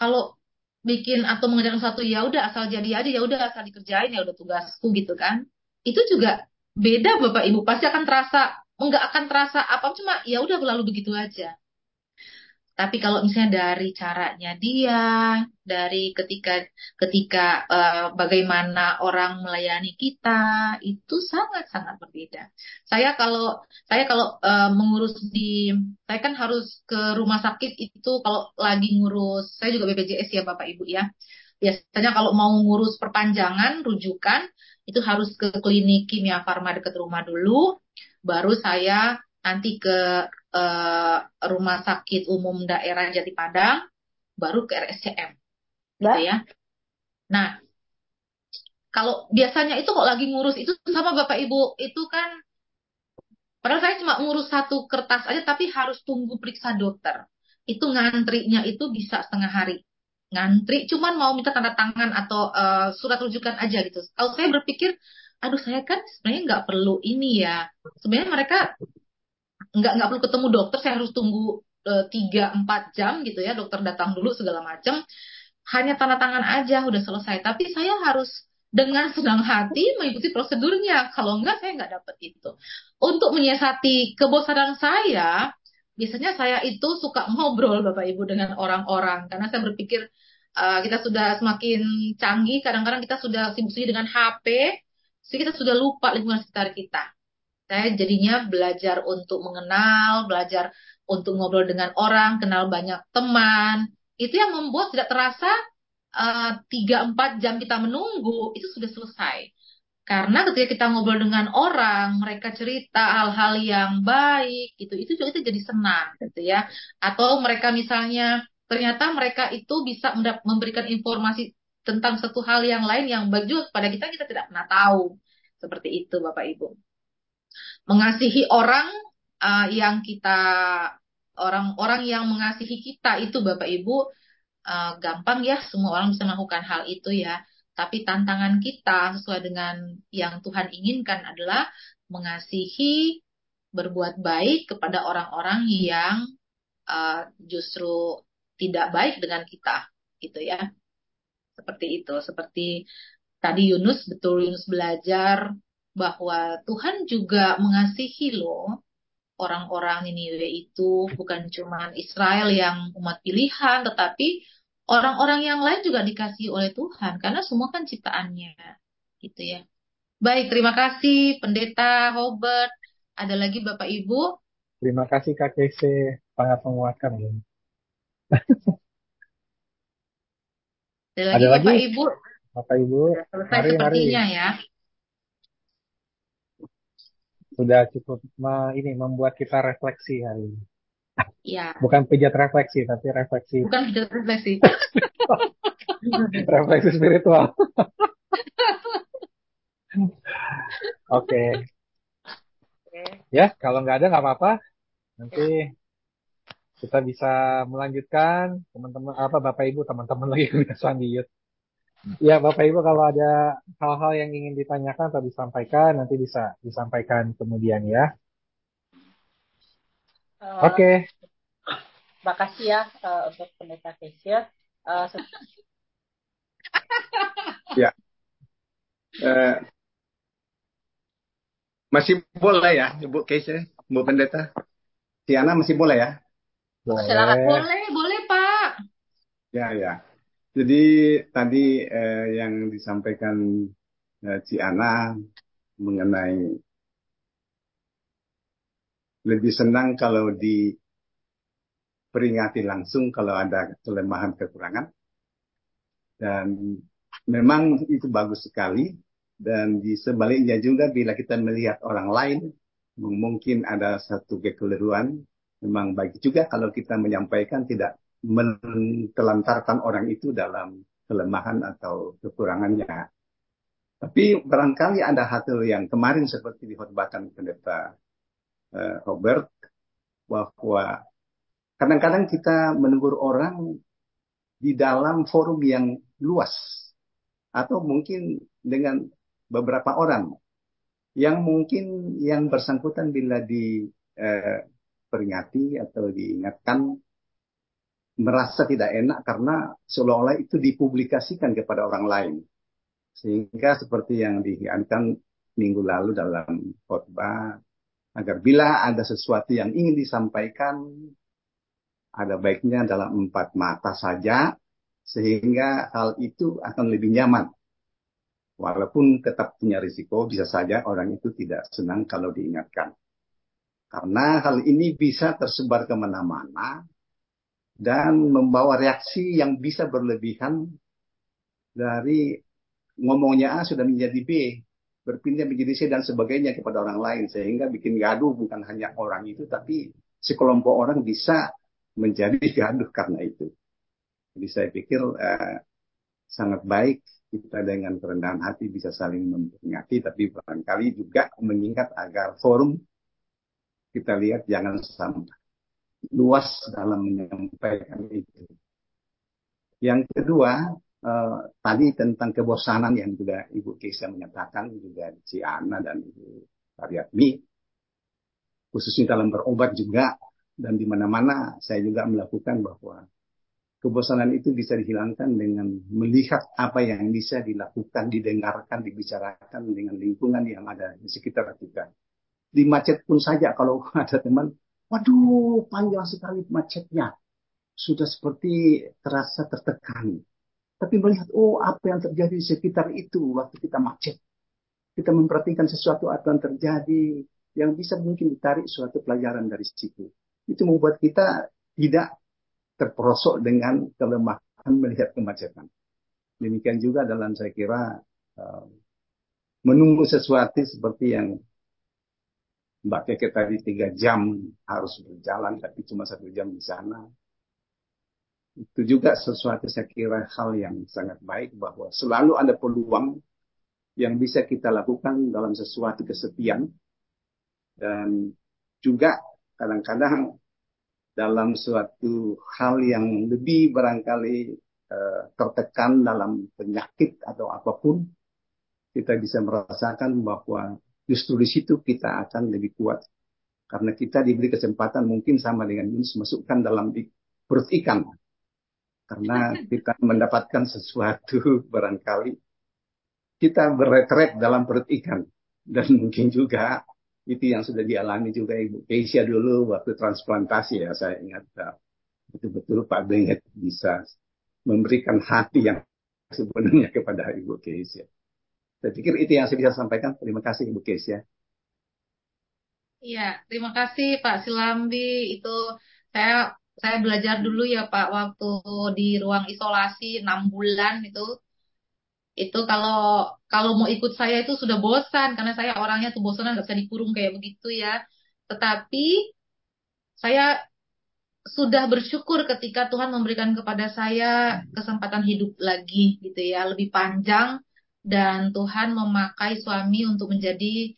kalau bikin atau mengerjakan satu ya udah asal jadi aja ya udah asal dikerjain ya udah tugasku gitu kan. Itu juga beda bapak ibu. Pasti akan terasa enggak akan terasa apa cuma ya udah lalu begitu aja tapi kalau misalnya dari caranya dia, dari ketika ketika uh, bagaimana orang melayani kita itu sangat-sangat berbeda. Saya kalau saya kalau uh, mengurus di saya kan harus ke rumah sakit itu kalau lagi ngurus saya juga BPJS ya Bapak Ibu ya. Biasanya kalau mau ngurus perpanjangan rujukan itu harus ke klinik kimia farma dekat rumah dulu baru saya nanti ke uh, rumah sakit umum daerah Jati Padang, baru ke RSCM, gitu ya. Nah, kalau biasanya itu kok lagi ngurus itu sama bapak ibu itu kan, padahal saya cuma ngurus satu kertas aja, tapi harus tunggu periksa dokter. Itu ngantrinya itu bisa setengah hari ngantri cuman mau minta tanda tangan atau uh, surat rujukan aja gitu. Kalau saya berpikir, aduh saya kan sebenarnya nggak perlu ini ya. Sebenarnya mereka nggak nggak perlu ketemu dokter saya harus tunggu eh, tiga empat jam gitu ya dokter datang dulu segala macam hanya tanda tangan aja udah selesai. Tapi saya harus dengan senang hati mengikuti prosedurnya. Kalau enggak saya nggak dapat itu. Untuk menyiasati kebosanan saya biasanya saya itu suka ngobrol bapak ibu dengan orang-orang. Karena saya berpikir uh, kita sudah semakin canggih. Kadang-kadang kita sudah sibuk-sibuk dengan HP Jadi kita sudah lupa lingkungan sekitar kita. Saya jadinya belajar untuk mengenal, belajar untuk ngobrol dengan orang, kenal banyak teman. Itu yang membuat tidak terasa eh, tiga empat jam kita menunggu itu sudah selesai. Karena ketika kita ngobrol dengan orang, mereka cerita hal-hal yang baik, gitu, itu juga kita jadi senang, gitu ya. Atau mereka misalnya ternyata mereka itu bisa memberikan informasi tentang satu hal yang lain yang baik juga kepada kita kita tidak pernah tahu. Seperti itu, Bapak Ibu. Mengasihi orang uh, yang kita orang-orang yang mengasihi kita itu Bapak Ibu uh, gampang ya, semua orang bisa melakukan hal itu ya tapi tantangan kita sesuai dengan yang Tuhan inginkan adalah mengasihi, berbuat baik kepada orang-orang yang uh, justru tidak baik dengan kita, gitu ya. Seperti itu, seperti tadi Yunus betul Yunus belajar bahwa Tuhan juga mengasihi loh orang-orang Niniwe itu bukan cuma Israel yang umat pilihan, tetapi orang-orang yang lain juga dikasih oleh Tuhan karena semua kan ciptaannya gitu ya. Baik, terima kasih Pendeta Robert. Ada lagi Bapak Ibu? Terima kasih Kak Kese, ya. Ada lagi Ada Bapak lagi? Ibu? Bapak Ibu, selesai mari, sepertinya mari. ya. Sudah cukup ini membuat kita refleksi hari ini. Ya. Bukan pijat refleksi, tapi refleksi. Bukan pijat refleksi. [laughs] refleksi spiritual. [laughs] Oke. Okay. Okay. Ya, kalau nggak ada nggak apa-apa. Nanti kita bisa melanjutkan teman-teman apa Bapak Ibu teman-teman lagi kebiasaan di YouTube. Ya Bapak Ibu kalau ada hal-hal yang ingin ditanyakan atau disampaikan nanti bisa disampaikan kemudian ya. Uh, Oke. Okay. Makasih ya uh, untuk pendeta Kesia. Uh, ya. Uh, masih boleh ya, Ibu Kesia, Ibu Pendeta. Tiana masih boleh ya? Boleh. Boleh, boleh Pak. Ya, ya. Jadi tadi eh, yang disampaikan eh, Ciana mengenai lebih senang kalau diperingati langsung kalau ada kelemahan kekurangan. Dan memang itu bagus sekali. Dan di sebaliknya juga bila kita melihat orang lain, mungkin ada satu kekeliruan, memang baik juga kalau kita menyampaikan tidak menelantarkan orang itu dalam kelemahan atau kekurangannya. Tapi barangkali ada hal yang kemarin seperti dihotbahkan pendeta uh, Robert bahwa kadang-kadang kita menegur orang di dalam forum yang luas atau mungkin dengan beberapa orang yang mungkin yang bersangkutan bila diperingati eh, atau diingatkan merasa tidak enak karena seolah-olah itu dipublikasikan kepada orang lain. Sehingga seperti yang diingatkan minggu lalu dalam khotbah agar bila ada sesuatu yang ingin disampaikan ada baiknya dalam empat mata saja sehingga hal itu akan lebih nyaman walaupun tetap punya risiko bisa saja orang itu tidak senang kalau diingatkan karena hal ini bisa tersebar ke mana-mana dan membawa reaksi yang bisa berlebihan dari ngomongnya A sudah menjadi B berpindah menjadi C dan sebagainya kepada orang lain sehingga bikin gaduh bukan hanya orang itu tapi sekelompok orang bisa menjadi [laughs] gaduh karena itu. Jadi saya pikir eh, sangat baik kita dengan kerendahan hati bisa saling memperingati tapi barangkali juga mengingat agar forum kita lihat jangan sampai luas dalam menyampaikan itu. Yang kedua, uh, tadi tentang kebosanan yang juga Ibu Kesia menyatakan juga si Ana dan Ibu Karyatmi khususnya dalam berobat juga dan di mana-mana saya juga melakukan bahwa kebosanan itu bisa dihilangkan dengan melihat apa yang bisa dilakukan, didengarkan, dibicarakan dengan lingkungan yang ada di sekitar kita. Di macet pun saja kalau [laughs] ada teman, waduh panjang sekali macetnya. Sudah seperti terasa tertekan tapi melihat, oh apa yang terjadi di sekitar itu waktu kita macet. kita memperhatikan sesuatu akan terjadi yang bisa mungkin ditarik suatu pelajaran dari situ. Itu membuat kita tidak terperosok dengan kelemahan melihat kemacetan. Demikian juga dalam saya kira uh, menunggu sesuatu seperti yang Mbak Keke tadi tiga jam harus berjalan tapi cuma satu jam di sana. Itu juga sesuatu saya kira hal yang sangat baik bahwa selalu ada peluang yang bisa kita lakukan dalam sesuatu kesepian dan juga kadang-kadang dalam suatu hal yang lebih barangkali uh, tertekan dalam penyakit atau apa pun kita bisa merasakan bahwa justru di situ kita akan lebih kuat. Karena kita diberi kesempatan mungkin sama dengan Yunus masukkan dalam perut ikan. Karena kita mendapatkan sesuatu [laughs] barangkali kita berretret dalam perut ikan. Dan mungkin juga itu yang sudah dialami juga Ibu Keisha dulu waktu transplantasi ya. Saya ingat uh, betul-betul Pak Benghet bisa memberikan hati yang sebenarnya kepada Ibu Keisha. Saya pikir itu yang saya bisa sampaikan. Terima kasih Ibu Kesia. Iya, terima kasih Pak Silambi. Itu saya saya belajar dulu ya Pak waktu di ruang isolasi enam bulan itu itu kalau kalau mau ikut saya itu sudah bosan karena saya orangnya tuh bosan nggak bisa dikurung kayak begitu ya. Tetapi saya sudah bersyukur ketika Tuhan memberikan kepada saya kesempatan hidup lagi gitu ya, lebih panjang dan Tuhan memakai suami untuk menjadi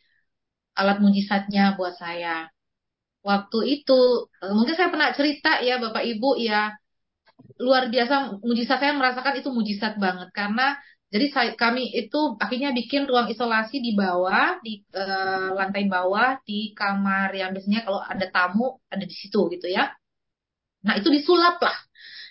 alat mujizatnya buat saya. Waktu itu, eh, mungkin saya pernah cerita ya Bapak Ibu ya, luar biasa mujizat saya merasakan itu mujizat banget karena jadi saya, kami itu akhirnya bikin ruang isolasi di bawah, di uh, lantai bawah, di kamar yang biasanya kalau ada tamu ada di situ gitu ya. Nah itu disulap lah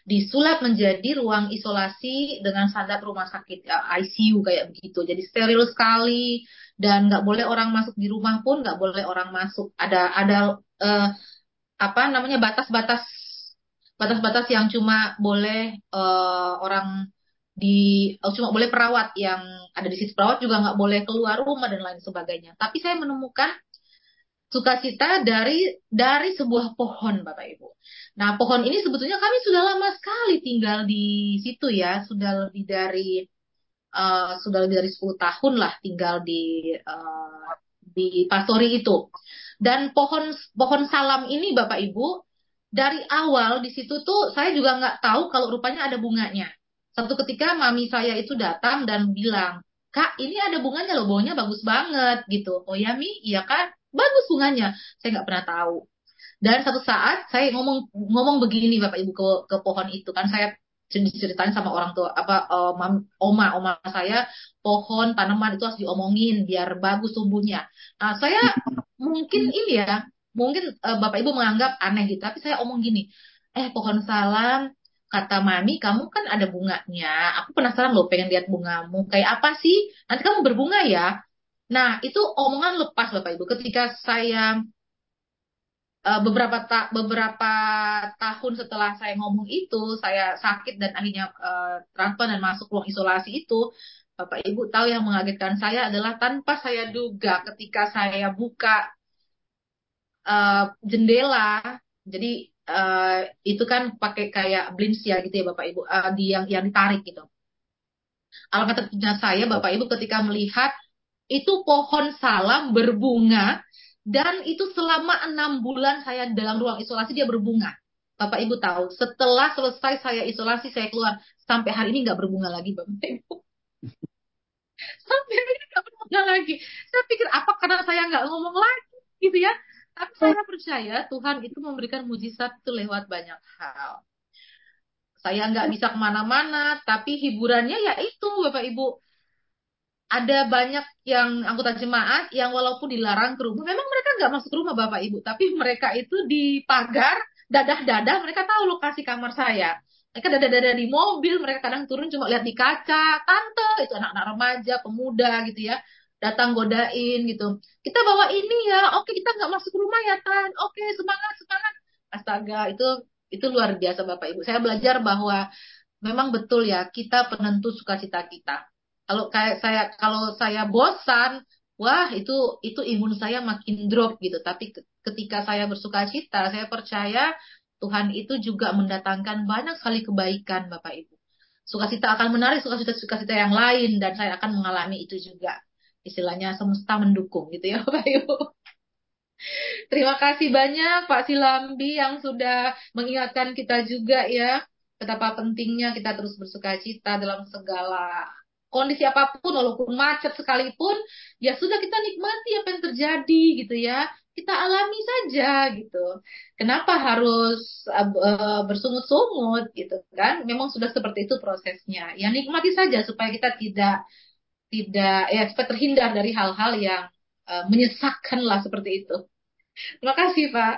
disulap menjadi ruang isolasi dengan standar rumah sakit ya, ICU kayak begitu. Jadi steril sekali dan nggak boleh orang masuk di rumah pun nggak boleh orang masuk. Ada ada uh, apa namanya batas-batas batas-batas yang cuma boleh uh, orang di oh, cuma boleh perawat yang ada di situ perawat juga nggak boleh keluar rumah dan lain sebagainya. Tapi saya menemukan sukacita dari dari sebuah pohon Bapak Ibu. Nah, pohon ini sebetulnya kami sudah lama sekali tinggal di situ ya, sudah lebih dari uh, sudah lebih dari 10 tahun lah tinggal di uh, di pastori itu. Dan pohon pohon salam ini Bapak Ibu dari awal di situ tuh saya juga nggak tahu kalau rupanya ada bunganya. Satu ketika mami saya itu datang dan bilang, Kak, ini ada bunganya loh, baunya bagus banget gitu. Oh ya Mi, iya kan? Bagus bunganya. Saya nggak pernah tahu. Dan satu saat saya ngomong ngomong begini bapak ibu ke ke pohon itu kan. Saya diceritain sama orang tua apa uh, oma oma saya pohon tanaman itu harus diomongin biar bagus tumbuhnya. Nah saya mungkin ini ya mungkin uh, bapak ibu menganggap aneh gitu tapi saya omong gini eh pohon salam kata mami kamu kan ada bunganya. Aku penasaran loh pengen lihat bungamu. Kayak apa sih? Nanti kamu berbunga ya Nah, itu omongan lepas Bapak Ibu. Ketika saya uh, beberapa ta beberapa tahun setelah saya ngomong itu, saya sakit dan akhirnya uh, transfer dan masuk ruang isolasi itu, Bapak Ibu tahu yang mengagetkan saya adalah tanpa saya duga ketika saya buka uh, jendela, jadi uh, itu kan pakai kayak blinds ya gitu ya Bapak Ibu, uh, di yang yang ditarik gitu. Alangkah terkejutnya saya Bapak Ibu ketika melihat itu pohon salam berbunga dan itu selama enam bulan saya dalam ruang isolasi dia berbunga. Bapak Ibu tahu, setelah selesai saya isolasi saya keluar sampai hari ini nggak berbunga lagi, Bapak Ibu. [laughs] sampai hari ini nggak berbunga lagi. Saya pikir apa karena saya nggak ngomong lagi, gitu ya. Tapi saya percaya Tuhan itu memberikan mujizat itu lewat banyak hal. Saya nggak bisa ke mana-mana, tapi hiburannya ya itu, Bapak Ibu ada banyak yang anggota jemaat yang walaupun dilarang ke rumah, memang mereka nggak masuk rumah Bapak Ibu, tapi mereka itu di pagar, dadah-dadah, mereka tahu lokasi kamar saya. Mereka dadah-dadah di mobil, mereka kadang turun cuma lihat di kaca, tante, itu anak-anak remaja, pemuda gitu ya, datang godain gitu. Kita bawa ini ya, oke kita nggak masuk rumah ya Tan, oke semangat, semangat. Astaga, itu itu luar biasa Bapak Ibu. Saya belajar bahwa memang betul ya, kita penentu sukacita kita kalau kayak saya kalau saya bosan wah itu itu imun saya makin drop gitu. Tapi ketika saya bersuka cita, saya percaya Tuhan itu juga mendatangkan banyak sekali kebaikan Bapak Ibu. Sukacita akan menarik sukacita-sukacita yang lain dan saya akan mengalami itu juga. Istilahnya semesta mendukung gitu ya [laughs] Bapak Ibu. Terima kasih banyak Pak Silambi yang sudah mengingatkan kita juga ya betapa pentingnya kita terus bersuka cita dalam segala kondisi apa pun walaupun macet sekalipun ya sudah kita nikmati apa yang terjadi gitu ya. Kita alami saja gitu. Kenapa harus uh, bersungut-sungut gitu kan? Memang sudah seperti itu prosesnya. Ya nikmati saja supaya kita tidak tidak ya supaya terhindar dari hal-hal yang uh, menyesakkan lah seperti itu. Terima kasih pak